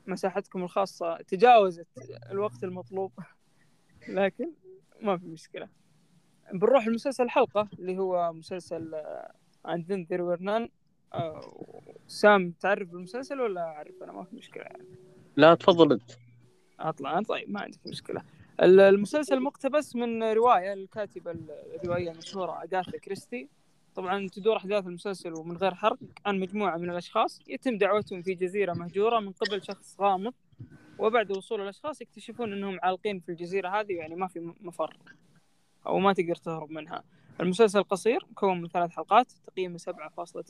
مساحتكم الخاصة. تجاوزت الوقت المطلوب. لكن ما في مشكلة. بنروح المسلسل الحلقة اللي هو مسلسل عن ذن ذير وير نان سام تعرف بالمسلسل ولا أعرف؟ أنا ما في مشكلة يعني. لا تفضل أنت. أطلع أنا؟ طيب ما عندك مشكلة. ال- المسلسل مقتبس من رواية الكاتبة الروائيه المشهورة أغاثا كريستي. طبعا تدور أحداث المسلسل ومن غير حرق. عن مجموعة من الأشخاص يتم دعوتهم في جزيرة مهجورة من قبل شخص غامض. وبعد وصول الأشخاص يكتشفون إنهم عالقين في الجزيرة هذه يعني ما في مفر. أو ما تقدر تهرب منها. المسلسل قصير مكون من ثلاث حلقات تقييمه 7.9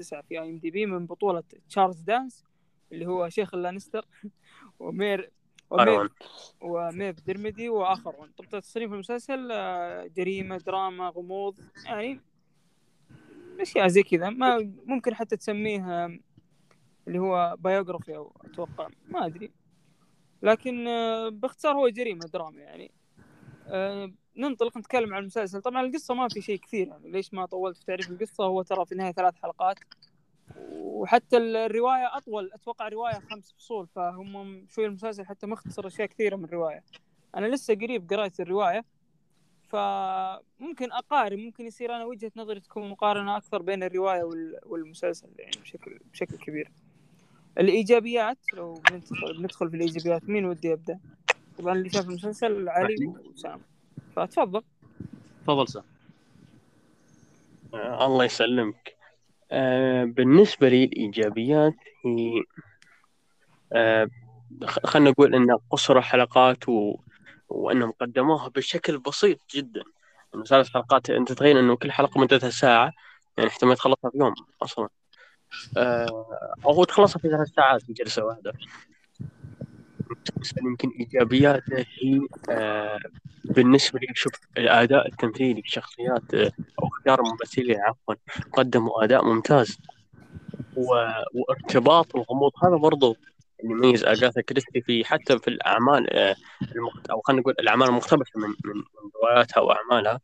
في IMDb من بطولة تشارلز دانس اللي هو شيخ اللانستر ومير ومير. وميف درمدي واخرون طب تصنيف المسلسل آه، جريمة دراما غموض يعني أشياء زي كذا. ما ممكن حتى تسميه اللي هو biography أو أتوقع ما أدري. لكن آه، باختصار هو جريمة دراما يعني. آه، ننطلق نتكلم عن المسلسل. طبعا القصة ما في شيء كثير يعني ليش ما طولت في تعريف القصة؟ هو ترى في النهاية ثلاث حلقات. وحتى الرواية أطول أتوقع رواية خمس فصول فهم شوي المسلسل حتى مختصر أشياء كثيرة من الرواية. أنا لسه قريب قرأت الرواية فممكن أقارن ممكن يصير أنا وجهة نظري تكون مقارنة أكثر بين الرواية وال- والمسلسل يعني بشكل بشكل كبير. الإيجابيات لو بندخل في الإيجابيات مين ودي يبدا طبعا اللي شاف المسلسل علي وسام. فتفضل تفضل سام. آه الله يسلمك. آه بالنسبة لي الإيجابيات هي آه خ- خلنا نقول أن قصر حلقات و... وأنهم قدموها بشكل بسيط جدا. إنه ثلاث حلقات أنت تتخيل أنه كل حلقة مدتها ساعة يعني احتمال تخلصها في يوم أصلا. آه أو هو تخلصها في ثلاث ساعات في جلسة واحدة. المسلسل يمكن إيجابياته هي آه بالنسبة لي شوف الأداء التمثيلي الشخصيات آه، أو اختيار الممثلين عفوا قدموا أداء ممتاز. وارتباط الغموض هذا برضو اللي يميز أغاثا كريستي في حتى في الأعمال آه، المخت... أو خلينا نقول الأعمال المقتبسة من من رواياتها وأعمالها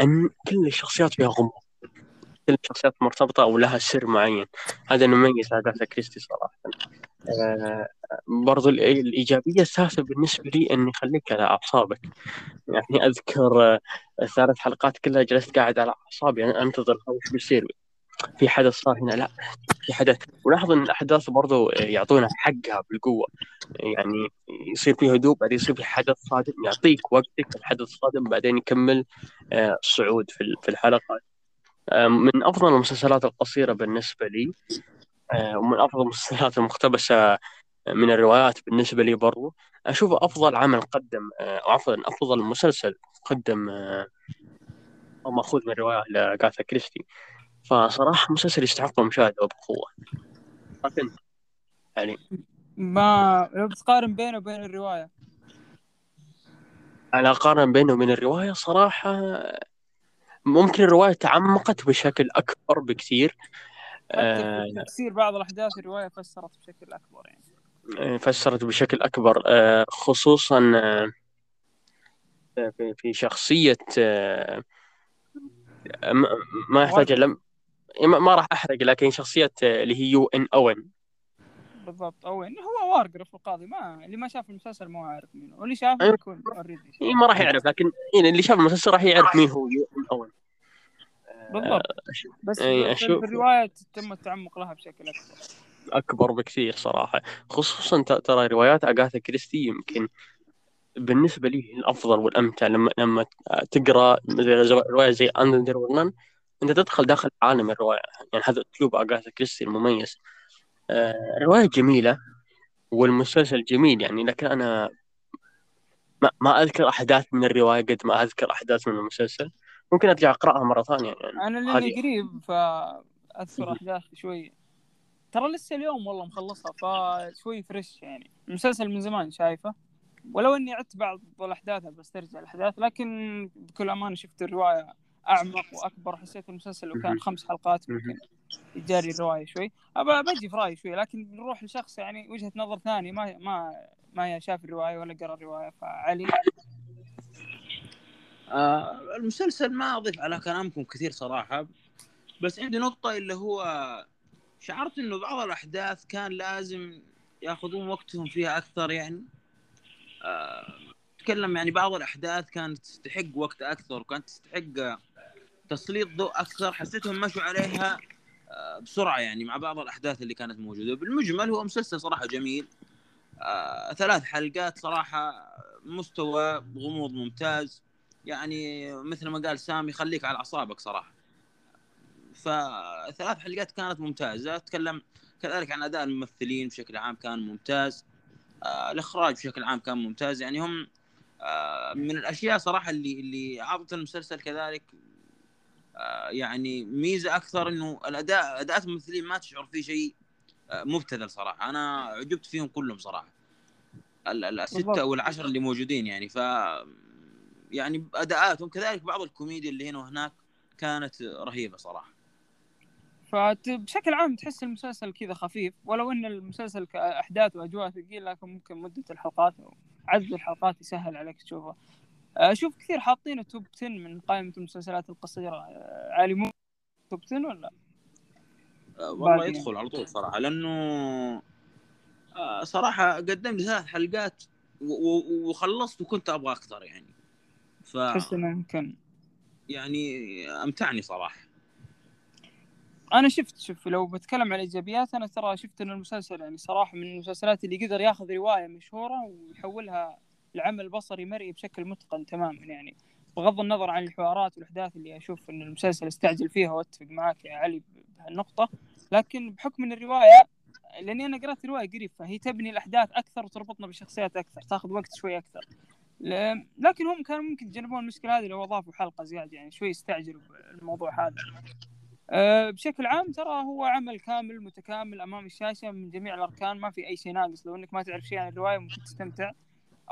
أن كل الشخصيات فيها غموض كل الشخصيات مرتبطة أو لها سر معين هذا اللي يميز أغاثا كريستي صراحة آه، برضو الإي- الإيجابية الثالثة بالنسبة لي أن يخليك على أعصابك. يعني أذكر آه، الثلاث حلقات كلها جلست قاعد على أعصابي يعني أنتظر وش بيصير في حدث صار هنا لا في حدث. ولاحظ إن الأحداث برضو يعطونها حقها بالقوة. يعني يصير في هدوء بعدين يصير في حدث صادم يعطيك وقتك الحدث الصادم بعدين يكمل آه، الصعود في ال- في الحلقات آه، من أفضل المسلسلات القصيرة بالنسبة لي آه، ومن أفضل المسلسلات المقتبسة من الروايات بالنسبة لي برضو. اشوفه أفضل عمل قدم آه، أو عفوا أفضل مسلسل قدم آه، أو مأخوذ من رواية لاغاثا كريستي. فصراحة مسلسل يستحق المشاهده وبقوة. لكن يعني ما لو بتقارن بينه وبين الرواية. على قارن بينه وبين الرواية صراحة ممكن الرواية تعمقت بشكل أكبر بكثير. آه، تفسير بعض الأحداث الروايه فسرت بشكل أكبر يعني. فسرت بشكل أكبر آه، خصوصا آه، في في شخصية آه، ما يحتاج لم ما راح أحرق لكن شخصية آه، اللي هي يو إن أوين. بالضبط أو يعني هو وارقرف القاضي ما اللي ما شاف المسلسل ما عارف مين واللي شافه أيوة. يكون already ما راح يعرف لكن يعني اللي شاف المسلسل راح يعرف مين هو يو إن أوين. بالضبط. بس أي في, أشوف- في الروايه تم التعمق لها بشكل أكبر. أكبر بكثير صراحة. خصوصا ترى روايات أغاثا كريستي يمكن بالنسبة لي الأفضل والأمتع. لما لما تقرأ رواية زي أندر ورنان أنت تدخل داخل عالم الرواية. يعني هذا أسلوب أغاثا كريستي المميز. آه، الرواية جميلة والمسلسل جميل يعني لكن أنا ما, ما أذكر أحداث من الرواية قد ما أذكر أحداث من المسلسل. ممكن أرجع أقرأها مرة ثانية يعني أنا لأني قريب فأذكر. أحداث شوي ترى لسه اليوم والله مخلصها فشوي فريش يعني المسلسل من زمان شايفه ولو إني عدت بعض الاحداث بسترجع الأحداث لكن بكل أمانة شفت الرواية أعمق وأكبر حسيت المسلسل لو كان. خمس حلقات. ممكن يجاري الرواية شوي ابى بجي في رأيي شوي لكن نروح لشخص يعني وجهة نظر ثانية ما ما ما شاف الرواية ولا قرأ الرواية فعلي آه المسلسل ما أضيف على كلامكم كثير صراحة بس عندي نقطة اللي هو شعرت إنه بعض الأحداث كان لازم يأخذون وقتهم فيها أكثر يعني. آه، أتكلم يعني بعض الأحداث كانت تستحق وقت أكثر وكانت تستحق تسليط ضوء أكثر حسيتهم مشوا عليها آه، بسرعة يعني مع بعض الأحداث اللي كانت موجودة. بالمجمل هو مسلسل صراحة جميل. آه، ثلاث حلقات صراحة مستوى غموض ممتاز. يعني مثل ما قال سامي خليك على أعصابك صراحة. فثلاث حلقات كانت ممتازة. أتكلم كذلك عن أداء الممثلين بشكل عام كان ممتاز. آه الإخراج بشكل عام كان ممتاز. يعني هم آه من الأشياء صراحة اللي اللي اعطت المسلسل كذلك آه يعني ميزة أكثر إنه الأداء أداءات الممثلين ما تشعر فيه شيء آه مبتذل صراحة. أنا عجبت فيهم كلهم صراحة. ال- ال- السته. أو العشره اللي موجودين يعني. ف يعني اداءاتهم كذلك بعض الكوميديا اللي هنا وهناك كانت رهيبة صراحة. فبشكل عام تحس المسلسل كذا خفيف ولو إن المسلسل كاحداث واجواء ثقيل لكن ممكن مدة الحلقات عدد الحلقات يسهل عليك تشوفه أشوف كثير حاطينه توب 10 من قائمة المسلسلات القصيرة. آه، علي مو توب 10 ولا؟ آه، والله. يدخل على طول صراحة لأنه آه، صراحة قدم لي ثلاث حلقات وخلصت وكنت أبغى أكثر يعني. ف تحس إنه يمكن يعني أمتعني صراحة. أنا شفت شوف لو بتكلم عن الايجابيات أنا ترى شفت ان المسلسل يعني صراحة من المسلسلات اللي قدر ياخذ رواية مشهورة ويحولها لعمل بصري مرئي بشكل متقن تماما يعني. بغض النظر عن الحوارات والأحداث اللي أشوف إن المسلسل أستعجل فيها وأتفق معاك يا علي بهالنقطة. لكن بحكم إن الرواية لأني أنا قرأت الروايه قريب فهي تبني الأحداث أكثر وتربطنا بالشخصيات أكثر تاخذ وقت شوي أكثر. لكن هم كانوا ممكن يتجنبون المشكلة هذه لو أضافوا حلقة زيادة يعني شوي استعجلوا بالموضوع هذا. أه، بشكل عام ترى هو عمل كامل متكامل أمام الشاشة من جميع الأركان ما في أي شيء ناقص. لو إنك ما تعرف شيء عن الرواية ممكن تستمتع.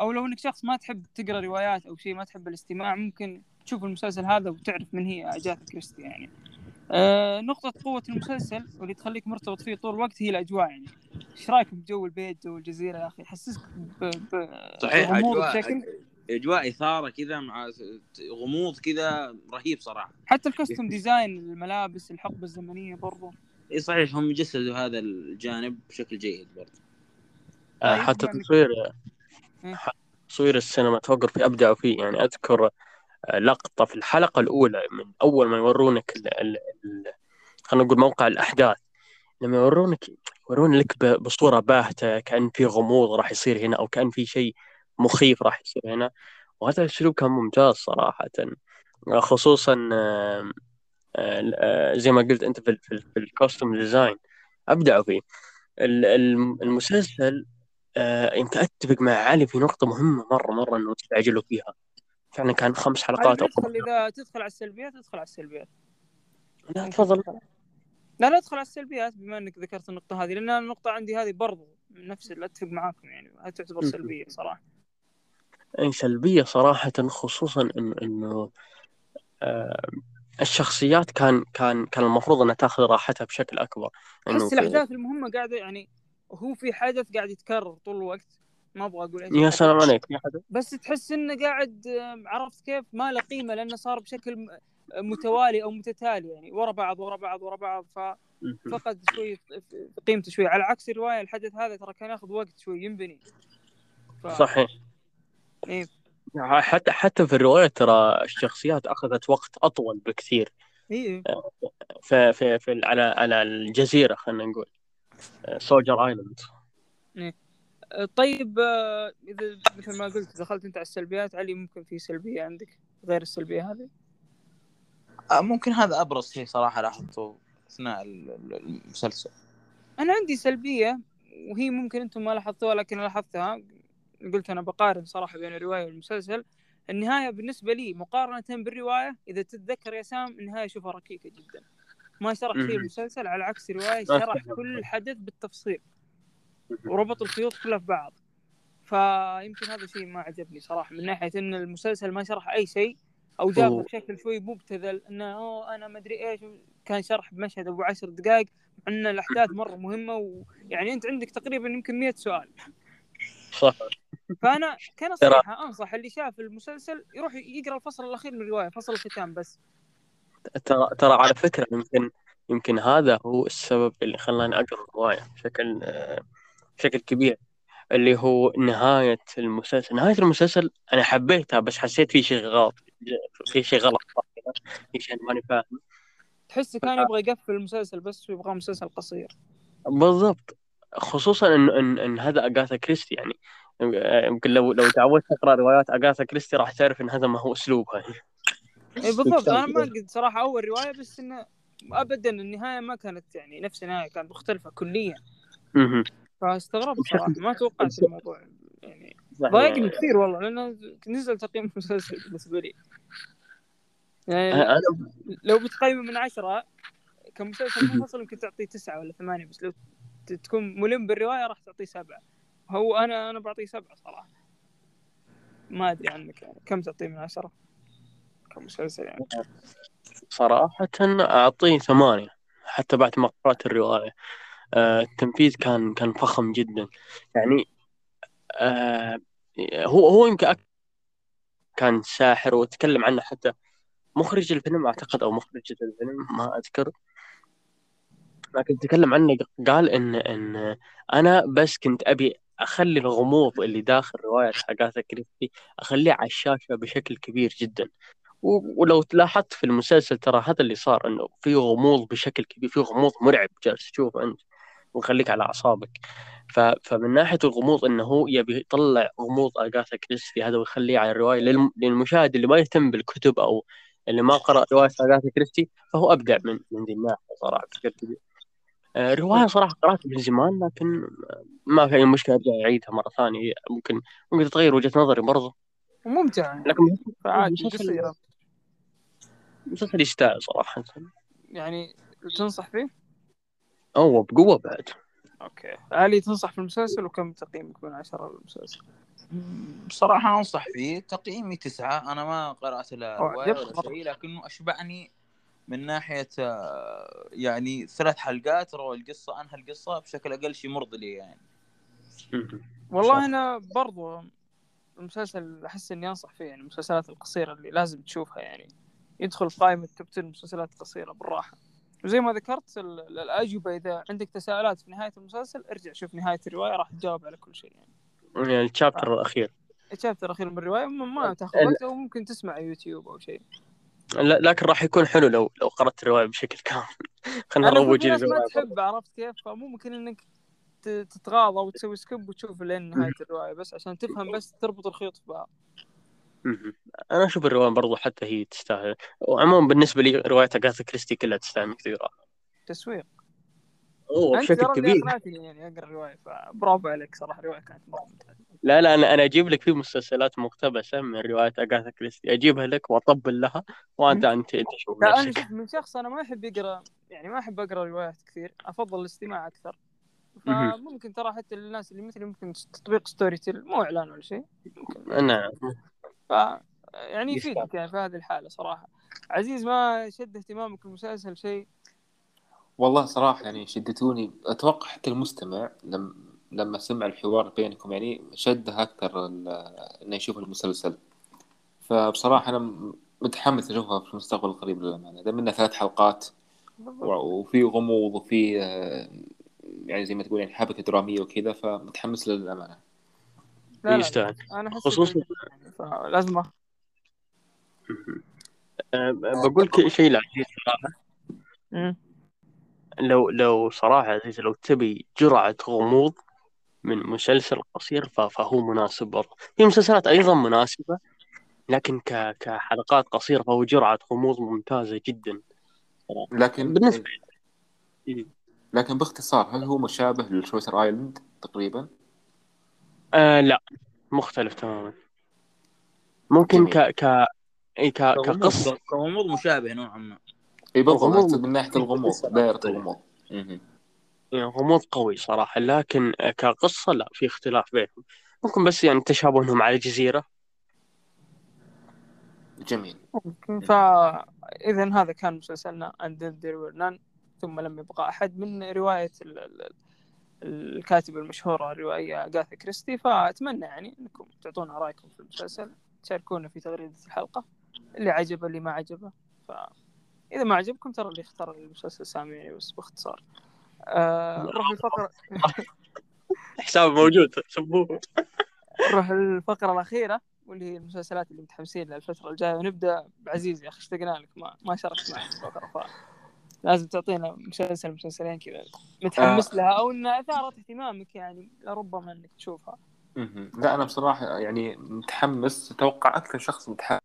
أو لو إنك شخص ما تحب تقرأ روايات أو شيء ما تحب الاستماع ممكن تشوف المسلسل هذا وتعرف من هي اجاثا كريستي يعني. أه نقطة قوة المسلسل واللي تخليك مرتبط فيه طول الوقت هي الأجواء يعني. إيش رأيك بجو البيت جو الجزيرة يا أخي؟ يحسسك ب... ب... صحيح أجواء بشكل؟ أجواء إثارة كذا مع غموض كذا رهيب صراحة. حتى ال costume design الملابس الحقبة الزمنية برضو. إي صحيح هم جسدوا هذا الجانب بشكل جيد برضه آه، طيب، حتى تصوير إيه. تصوير ال cinematography ابدعوا فيه. يعني أذكر آه، لقطة في الحلقة الأولى من أول ما يورونك. خلينا نقول موقع الأحداث لما يورونك يورون لك. بصورة باهتة كأن في غموض راح يصير هنا أو كأن في شيء مخيف راح يصير هنا وهذا الاسلوب كان ممتاز صراحة آه، خصوصا آه، آه، آه، زي ما قلت أنت في ال- في, ال- في ال costume design ابدعوا فيه ال- الم- المسلسل آه، يمكن اتفق مع علي في نقطة مهمة مره مرة إنه استعجلوا فيها فعلا كان خمس حلقات أو تدخل إذا تدخل على السلبيات تدخل على السلبيات. لا تفضل. لا لا ادخل على السلبيات بما إنك ذكرت النقطة هذه لأن النقطة عندي هذه برضو نفس اللي أتفق معاكم يعني هذه تعتبر. سلبية صراحة. أي سلبية صراحة خصوصا إنه آه، الشخصيات كان كان كان المفروض إنها تأخذ راحتها بشكل أكبر. إنه احس الأحداث المهمة قاعدة يعني هو في حدث قاعد يتكرر طول الوقت. ما أبغى أقول يا. سلام عليك يا حدا بس تحس إنه قاعد عرفت كيف؟ ما له قيمة لأنه صار بشكل متوالي أو متتالي يعني ورا بعض ورا بعض ورا بعض ففقد شوي قيمته شوي. على عكس الرواية الحدث هذا ترى كان ياخذ وقت شوي ينبني. ف... صحيح. إيه. حتى حتى في الرواية ترى الشخصيات أخذت وقت أطول بكثير. اي في في, في على على الجزيرة خلينا نقول. سولجر ايلاند طيب آه، إذا مثل ما قلت دخلت أنت على السلبيات علي ممكن في سلبية عندك غير السلبية هذه؟ آه، ممكن هذا أبرز شيء صراحة لاحظته أثناء ال- ال- المسلسل. أنا عندي سلبية وهي ممكن أنتم ما لاحظتوها لكن لاحظتها قلت أنا بقارن صراحة بين الرواية والمسلسل. النهاية بالنسبة لي مقارنة بالرواية إذا تتذكر يا سام النهاية اشوفها ركيكة جدا. ما شرح مهم. المسلسل على عكس الرواية شرح. كل حدث بالتفصيل. وربط الخيوط كلها في بعض. فيمكن هذا شيء ما عجبني صراحة من ناحية إن المسلسل ما شرح أي شيء أو جابه بشكل شوي مبتذل إنه أوه أنا ما أدري إيش كان شرح بمشهد أبو عشر دقائق مع إن الأحداث مرة مهمة ويعني أنت عندك تقريبا يمكن 100 سؤال. صح. فأنا كنصيحه أنصح اللي شاف المسلسل يروح يقرأ الفصل الأخير من الروايه فصل الختام بس. ترى ترى على فكرة يمكن يمكن هذا هو السبب اللي خلاني أقرأ الرواية بشكل آه، بشكل كبير اللي هو نهاية المسلسل. نهاية المسلسل أنا حبيتها بس حسيت في شيء غلط. في شيء غلط. في شيء ماني فاهم. تحسه كان يبغى يقفل المسلسل بس ويبغاه مسلسل قصير. بالضبط. خصوصا إن إن, إن هذا أغاثا كريستي يعني. يمكن لو لو تعودت تقرأ روايات أغاثا كريستي راح تعرف إن هذا ما هو أسلوبها. اي بالضبط. أنا ما قلت صراحة أول رواية بس إنه ابدا النهاية ما كانت يعني نفس النهاية كانت مختلفة كليا. فاستغربت صراحة ما توقعت الموضوع يعني. ضايقني. كثير والله لأنه نزل تقييم المسلسل بالنسبة لي يعني أنا لو بتقيمه من عشرة كمسلسل منفصل يمكن تعطيه تسعة ولا ثمانية بس لو تكون ملم بالرواية راح تعطيه سبعة. هو أنا أنا بعطيه سبعة صراحة. ما أدري عنك يعني كم تعطيه من عشرة كمسلسل يعني؟ صراحة أعطيه ثمانية حتى بعد ما قرأت الرواية. التنفيذ كان كان فخم جدا. يعني آه، هو هو يمكن كان ساحر وتكلم عنه حتى. مخرج الفيلم أعتقد أو مخرجة الفيلم ما أذكر. لكن تكلم عنه قال إن إن أنا بس كنت أبي أخلي الغموض اللي داخل رواية أغاثا كريستي أخليه على الشاشة بشكل كبير جدا. ولو تلاحظت في المسلسل ترى هذا اللي صار إنه في غموض بشكل كبير في غموض مرعب جالس تشوفه أنت. ويخليك على أعصابك. ف... فمن ناحية الغموض إنه هو يبي يطلع غموض أغاثا كريستي هذا ويخليه على الروايه للم... للمشاهد اللي ما يهتم بالكتب أو اللي ما قرأ رواية أغاثا كريستي فهو أبدع من من ذي الناحيه صراحة بشكل كبير. آه، الروايه صراحة قرأتها من زمان لكن ما في أي مشكلة ارجع أعيدها مرة ثانية. ممكن ممكن تتغير وجهة نظري برضه يعني لكن فعادي مسلسل- قصيرة يستاهل صراحة. يعني تنصح فيه؟ هو بقوة بعد أوكي علي تنصح في المسلسل وكم تقييمك من عشرة للمسلسل؟ بصراحة أنصح فيه تقييمي تسعة أنا ما قرأت لا رواية ولا. شيء لكنه أشبعني من ناحية آه، يعني ثلاث حلقات روى القصة أنهى القصة بشكل أقل شيء مرضي لي يعني. والله صح. أنا برضو المسلسل أحس إني أنصح فيه يعني المسلسلات القصيرة اللي لازم تشوفها يعني يدخل في قائمة top 10 مسلسلات قصيرة بالراحة وزي ما ذكرت ال- ال- الأجوبة إذا عندك تساؤلات في نهاية المسلسل ارجع شوف نهاية الرواية راح تجاوب على كل شيء يعني. يعني ال chapter الأخير. ال chapter الأخير من الرواية ما ما تاخذ وقت أو ممكن تسمع يوتيوب أو شيء. لا لكن راح يكون حلو لو لو قرأت الرواية بشكل كامل. خلينا نروج ما تحب عرفت كيف؟ فممكن إنك تتغاضى وتسوي skip وتشوف لين نهاية الرواية بس عشان تفهم بس تربط الخيوط في بعض. أنا أشوف الرواية برضو حتى هي تستاهل. وعموما بالنسبة لي رواية أغاثا كريستي كلها تستاهل إنك تقرأها. تسويق. أوه بشكل كبير. يعني أقرأ الرواية فبرافو عليك صراحة الرواية كانت مرة ممتازة. لا لا أنا أنا أجيب لك في مسلسلات مقتبسة من رواية أغاثا كريستي. أجيبها لك وأطبل لها وأنت أنت أنت شوف لا أنا نفسك. شوف من شخص أنا ما يحب يقرأ يعني ما أحب أقرأ روايات كثير أفضل الاستماع أكثر. فممكن ترى حتى الناس اللي مثلي ممكن تطبيق ستوري تيل مو إعلان ولا شيء نعم. ف يعني. يفيدك يعني في هذه الحالة صراحة. عزيز ما شد اهتمامك المسلسل شيء؟ والله صراحة يعني شدتوني. أتوقع حتى المستمع لما لما سمع الحوار بينكم يعني شده أكثر ال- إنه يشوف المسلسل. فبصراحة أنا م- متحمس أشوفها في المستقبل القريب للأمانة. دام إنها ثلاث حلقات وفي غموض وفي يعني زي ما تقول يعني حبكة درامية وكذا فمتحمس له للأمانة. لا يستاهل أنا خصوصاً- يعني فلازم أخ... أه، بقول لك شيء لعزيز صراحة. مم. لو لو صراحة عزيز لو تبي جرعة غموض من مسلسل قصير فهو مناسب برضه. في مسلسلات أيضا مناسبة لكن ك كحلقات قصيرة فهو جرعة غموض ممتازة جدا. لكن بالنسبة لكن باختصار هل هو مشابه لشوتر آيلاند تقريبا؟ آه لا مختلف تماما. ممكن. ك ك إي ك كقصة كغموض مشابه نوعا ما. اي بالضبط الغموض- من ناحية الغموض قصة دائرة طيب. الغموض. يعني غموض قوي صراحة لكن كقصة لا في اختلاف بينهم. ممكن بس يعني تشابه انهم على جزيرة. جميل. ممكن. فاذا هذا كان مسلسلنا none ثم لم يبقى أحد من رواية ال... ال... الكاتبه المشهوره الروائيه أغاثا كريستي فأتمنى يعني أنكم تعطونا رأيكم في المسلسل تشاركونا في تغريدة الحلقة اللي عجبه اللي ما عجبه. فاذا ما عجبكم ترى اللي اختار المسلسل سامي يعني بس باختصار. آه نروح الفقرة. حساب موجود سبوه. نروح الفقرة الأخيرة واللي هي المسلسلات اللي متحمسين لها الفترة الجاية ونبدأ بعزيز يا أخي اشتقنا لك ما ما شاركت معك في الفقرة ف لازم تعطينا مسلسل مسلسلين كذا. متحمس لها أو إنها أثارت اهتمامك يعني لربما إنك تشوفها. لا أنا بصراحة يعني متحمس. أتوقع أكثر شخص متحمس.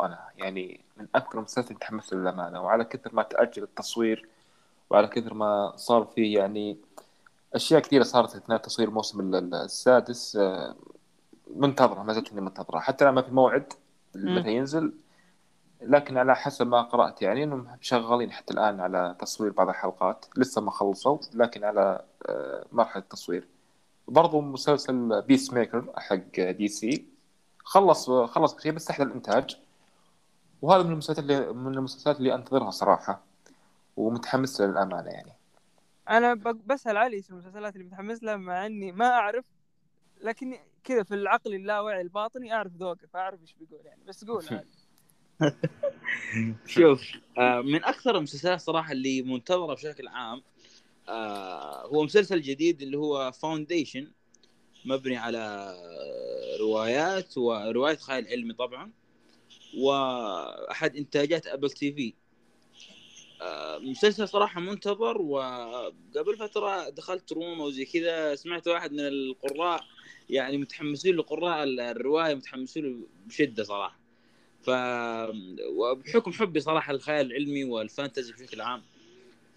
أنا يعني من أكثر المسلسلات اللي متحمس للأمانة. وعلى كثر ما تأجل التصوير وعلى كثر ما صار فيه يعني أشياء كثيرة صارت أثناء تصوير الموسم ال- ال- السادس آه، منتظرة ما زلت إني منتظرة. حتى الآن ما في موعد. متى ينزل. لكن على حسب ما قرأت يعني إنهم شغالين حتى الآن على تصوير بعض الحلقات. لسه ما خلصوا لكن على آه، مرحلة التصوير. برضو مسلسل بيس ميكر حق دي سي خلص خلص شيء بس تحت الإنتاج. وهذا من المسلسلات اللي من المسلسلات اللي أنتظرها صراحة. ومتحمس لها للأمانة يعني. أنا ب- بسأل علي في المسلسلات اللي متحمس لها مع إني ما أعرف. لكن كذا في العقل اللاواعي الباطني أعرف ذوقه فأعرف إيش بيقول يعني. بس قول. شوف آه، من أكثر المسلسلات صراحة اللي منتظرة بشكل عام آه، هو مسلسل جديد اللي هو فاونديشن مبني على روايات وروايه خيال علمي طبعا وأحد إنتاجات ابل تي في مسلسل صراحة منتظر وقبل فترة دخلت room وزي كذا سمعت واحد من القراء يعني متحمسين لقراء الرواية متحمسين بشدة صراحة. ف وبحكم حبي صراحة الخيال العلمي وال fantasy بشكل عام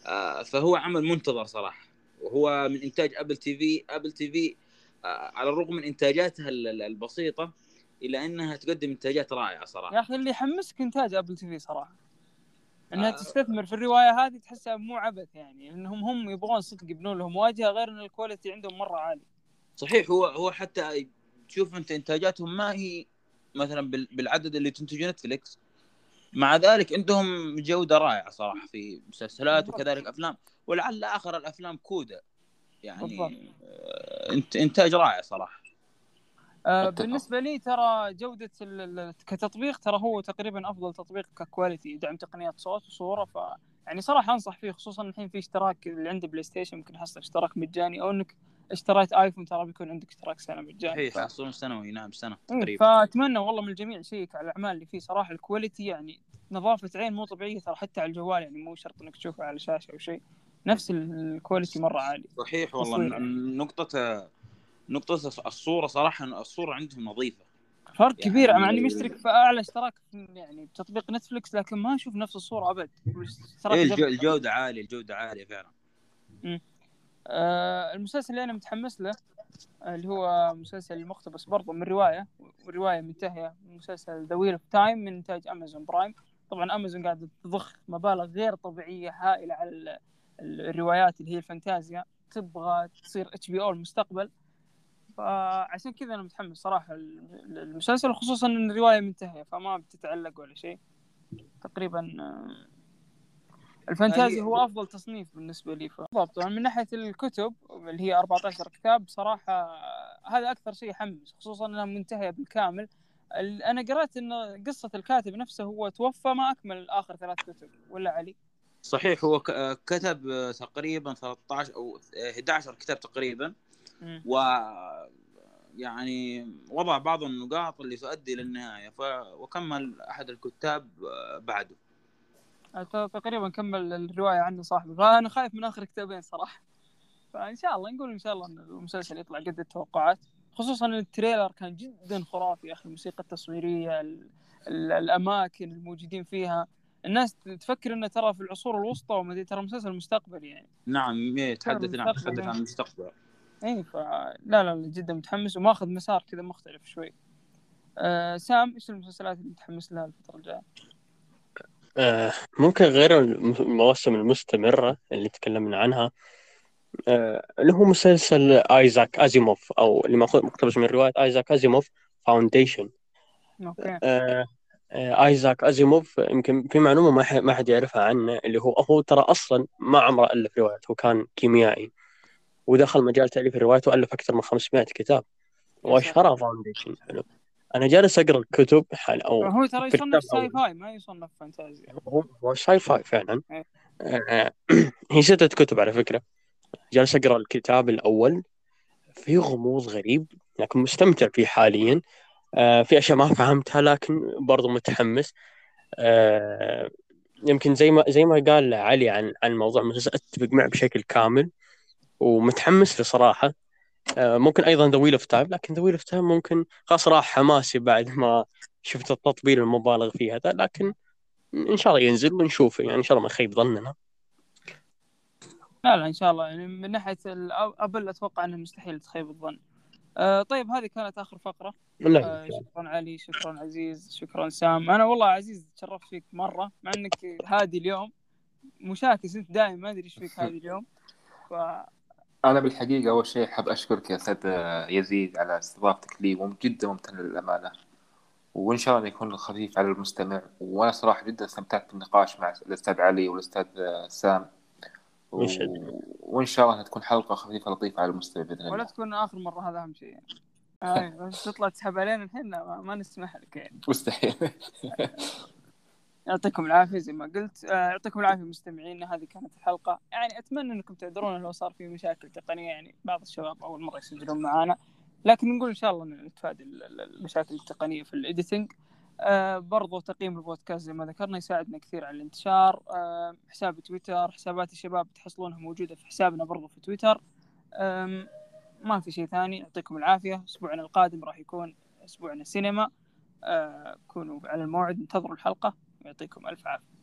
آه، فهو عمل منتظر صراحة. وهو من إنتاج أبل تي في أبل تي في على الرغم من إنتاجاتها ال- ال- البسيطة إلا إنها تقدم إنتاجات رائعة صراحة. يا أخي اللي يحمسك إنتاج أبل تي في صراحة. إنها آه. تستثمر في الرواية هذه تحسها مو عبث يعني إنهم هم يبغون صدق يبنون لهم واجهة غير إن ال quality عندهم مرة عالي صحيح هو هو حتى تشوف أنت إنتاجاتهم ما هي مثلا بال- بالعدد اللي تنتجه نتفليكس مع ذلك عندهم جودة رائعة صراحة في مسلسلات. وكذلك أفلام ولعل آخر الأفلام كودا يعني. آه، انت إنتاج رائع صراحة آه. بالنسبة لي ترى جودة كتطبيق ترى هو تقريبا أفضل تطبيق ك quality يدعم تقنيات صوت وصورة ف يعني صراحة أنصح فيه خصوصا الحين في اشتراك اللي عنده بلاي ستيشن ممكن يحصل اشتراك مجاني أو إنك اشتريت آيفون ترى بيكون عندك اشتراك سنة مجاني. صحيح ف... يحصلون سنوي. نعم سنة إيه، تقريبا. فأتمنى والله من الجميع يشيك على الأعمال اللي فيه. صراحة ال quality يعني نظافة عين مو طبيعية ترى حتى على الجوال يعني مو شرط إنك تشوفه على شاشة أو شيء. نفس ال- ال quality مرة عالي صحيح والله. تصوير. ن- نقطة نقطة الصورة صراحة الصورة عندهم نظيفة. فرق يعني- كبير. مع إني مشترك في أعلى اشتراك يعني بتطبيق نتفلكس لكن ما أشوف نفس الصورة أبد. إيه جدا- الجو- الجودة عالية الجودة عالية فعلا. آه المسلسل اللي أنا متحمس له آه، اللي هو مسلسل مقتبس برضه من رواية وروايه منتهية مسلسل ذا ويل اوف تايم من إنتاج امازون برايم طبعا امازون قاعدة تضخ مبالغ غير طبيعية هائلة على ال- ال- الروايات اللي هي الفانتازيا. تبغى تصير HBO المستقبل. فعشان كذا أنا متحمس صراحة المسلسل خصوصا إن الرواية منتهية فما بتتعلق ولا شيء. تقريبا آه، الفانتازي هي- هو أفضل تصنيف بالنسبة لي بالضبط. طبعا من ناحية الكتب اللي هي 14 كتاب صراحة هذا أكثر شيء يحمس خصوصا إنها منتهية بالكامل. ال- أنا قرأت إن قصة الكاتب نفسه هو توفى ما أكمل آخر ثلاث كتب ولا علي؟ صحيح هو كتب تقريبا 13 أو آه، 11 كتاب تقريبا. مم. و يعني وضع بعض النقاط اللي تؤدي للنهاية ف... وكمل أحد الكتاب بعده. تقريبا كمل الرواية عنه صاحبي فأنا خايف من آخر كتابين صراحة. فإن شاء الله نقول إن شاء الله إن المسلسل يطلع قد التوقعات. خصوصا إن التريلر كان جدا خرافي يا أخي الموسيقى التصويرية ال... ال... الأماكن الموجودين فيها. الناس تفكر إنه ترى في العصور الوسطى وما أدري، ترى مسلسل مستقبلي يعني. نعم يتحدث نعم المستقبل يتحدث يعني. عن المستقبل. اي فلا لا لا جدا متحمس وماخذ مسار كذا مختلف شوي. آه سام إيش المسلسلات اللي متحمس لها الفترة الجاية؟ آه، ممكن غير الم- المواسم المستمرة اللي تكلمنا عنها. آه، اللي هو مسلسل آيزاك أزيموف أو اللي مأخوذ مقتبس من رواية آيزاك أزيموف Foundation. Okay. آه، آيزاك أزيموف يمكن في معلومة ما ما حد يعرفها عنه اللي هو هو ترى أصلا ما عمره ألف روايات هو كان كيميائي. ودخل مجال تأليف الروايات وألف أكثر من 500 كتاب. وأشهرها Foundation حلو أنا جالس أقرأ الكتب حال أو هو ترى يصنف ساي. فاي ما يصنف فانتازيا هو ساي فاي فعلا. إيه. آه، هي ستة كتب على فكرة. جالس أقرأ الكتاب الأول. في غموض غريب لكن مستمتع فيه حاليا. آه، في أشياء ما فهمتها لكن برضو متحمس. آه، يمكن زي ما زي ما قال علي عن عن موضوع المسلسل أتفق معه بشكل كامل. ومتحمس له آه، ممكن أيضا The Wheel of Time لكن The Wheel of Time ممكن خلاص راح حماسي بعد ما شفت التطبيل المبالغ فيه هذا لكن إن شاء الله ينزل ونشوفه يعني إن شاء الله ما يخيب ظننا. لا لا إن شاء الله يعني من ناحية ابل أتوقع إنه مستحيل تخيب الظن. آه طيب هذه كانت آخر فقرة. آه شكرا علي شكرا عزيز شكرا سام. أنا والله عزيز تشرفت فيك مرة مع إنك هادي اليوم. مشاكس أنت دائما ما أدري إيش فيك هادي اليوم. ف أنا بالحقيقة أول شيء حاب أشكرك يا أستاذ يزيد على استضافتك لي وجدا ممتن للأمانة. وإن شاء الله يكون خفيف على المستمع. وأنا صراحة جدا استمتعت بالنقاش مع الأستاذ علي والأستاذ سام. و... وإن شاء الله تكون حلقة خفيفة لطيفة على المستمع بإذن ولا الله تكون آخر مرة هذا أهم شيء. يعني آه بس تطلع تسحب علينا الحين لا، ما, ما نسمح لك يعني. مستحيل. يعطيكم العافية زي ما قلت. آه، يعطيكم العافية مستمعينا هذه كانت الحلقة. يعني أتمنى أنكم تعذرونا لو صار في مشاكل تقنية يعني بعض الشباب أول مرة يسجلون معنا لكن نقول إن شاء الله نتفادى ال- ال- المشاكل التقنية في ال editing آه برضو تقييم البودكاست زي ما ذكرنا يساعدنا كثير على الانتشار. آه حساب تويتر حسابات الشباب تحصلونها موجودة في حسابنا برضو في تويتر. ما في شيء ثاني. يعطيكم العافية. أسبوعنا القادم راح يكون أسبوعنا سينما. كونوا على الموعد انتظروا الحلقة. يعطيكم ألف عافية.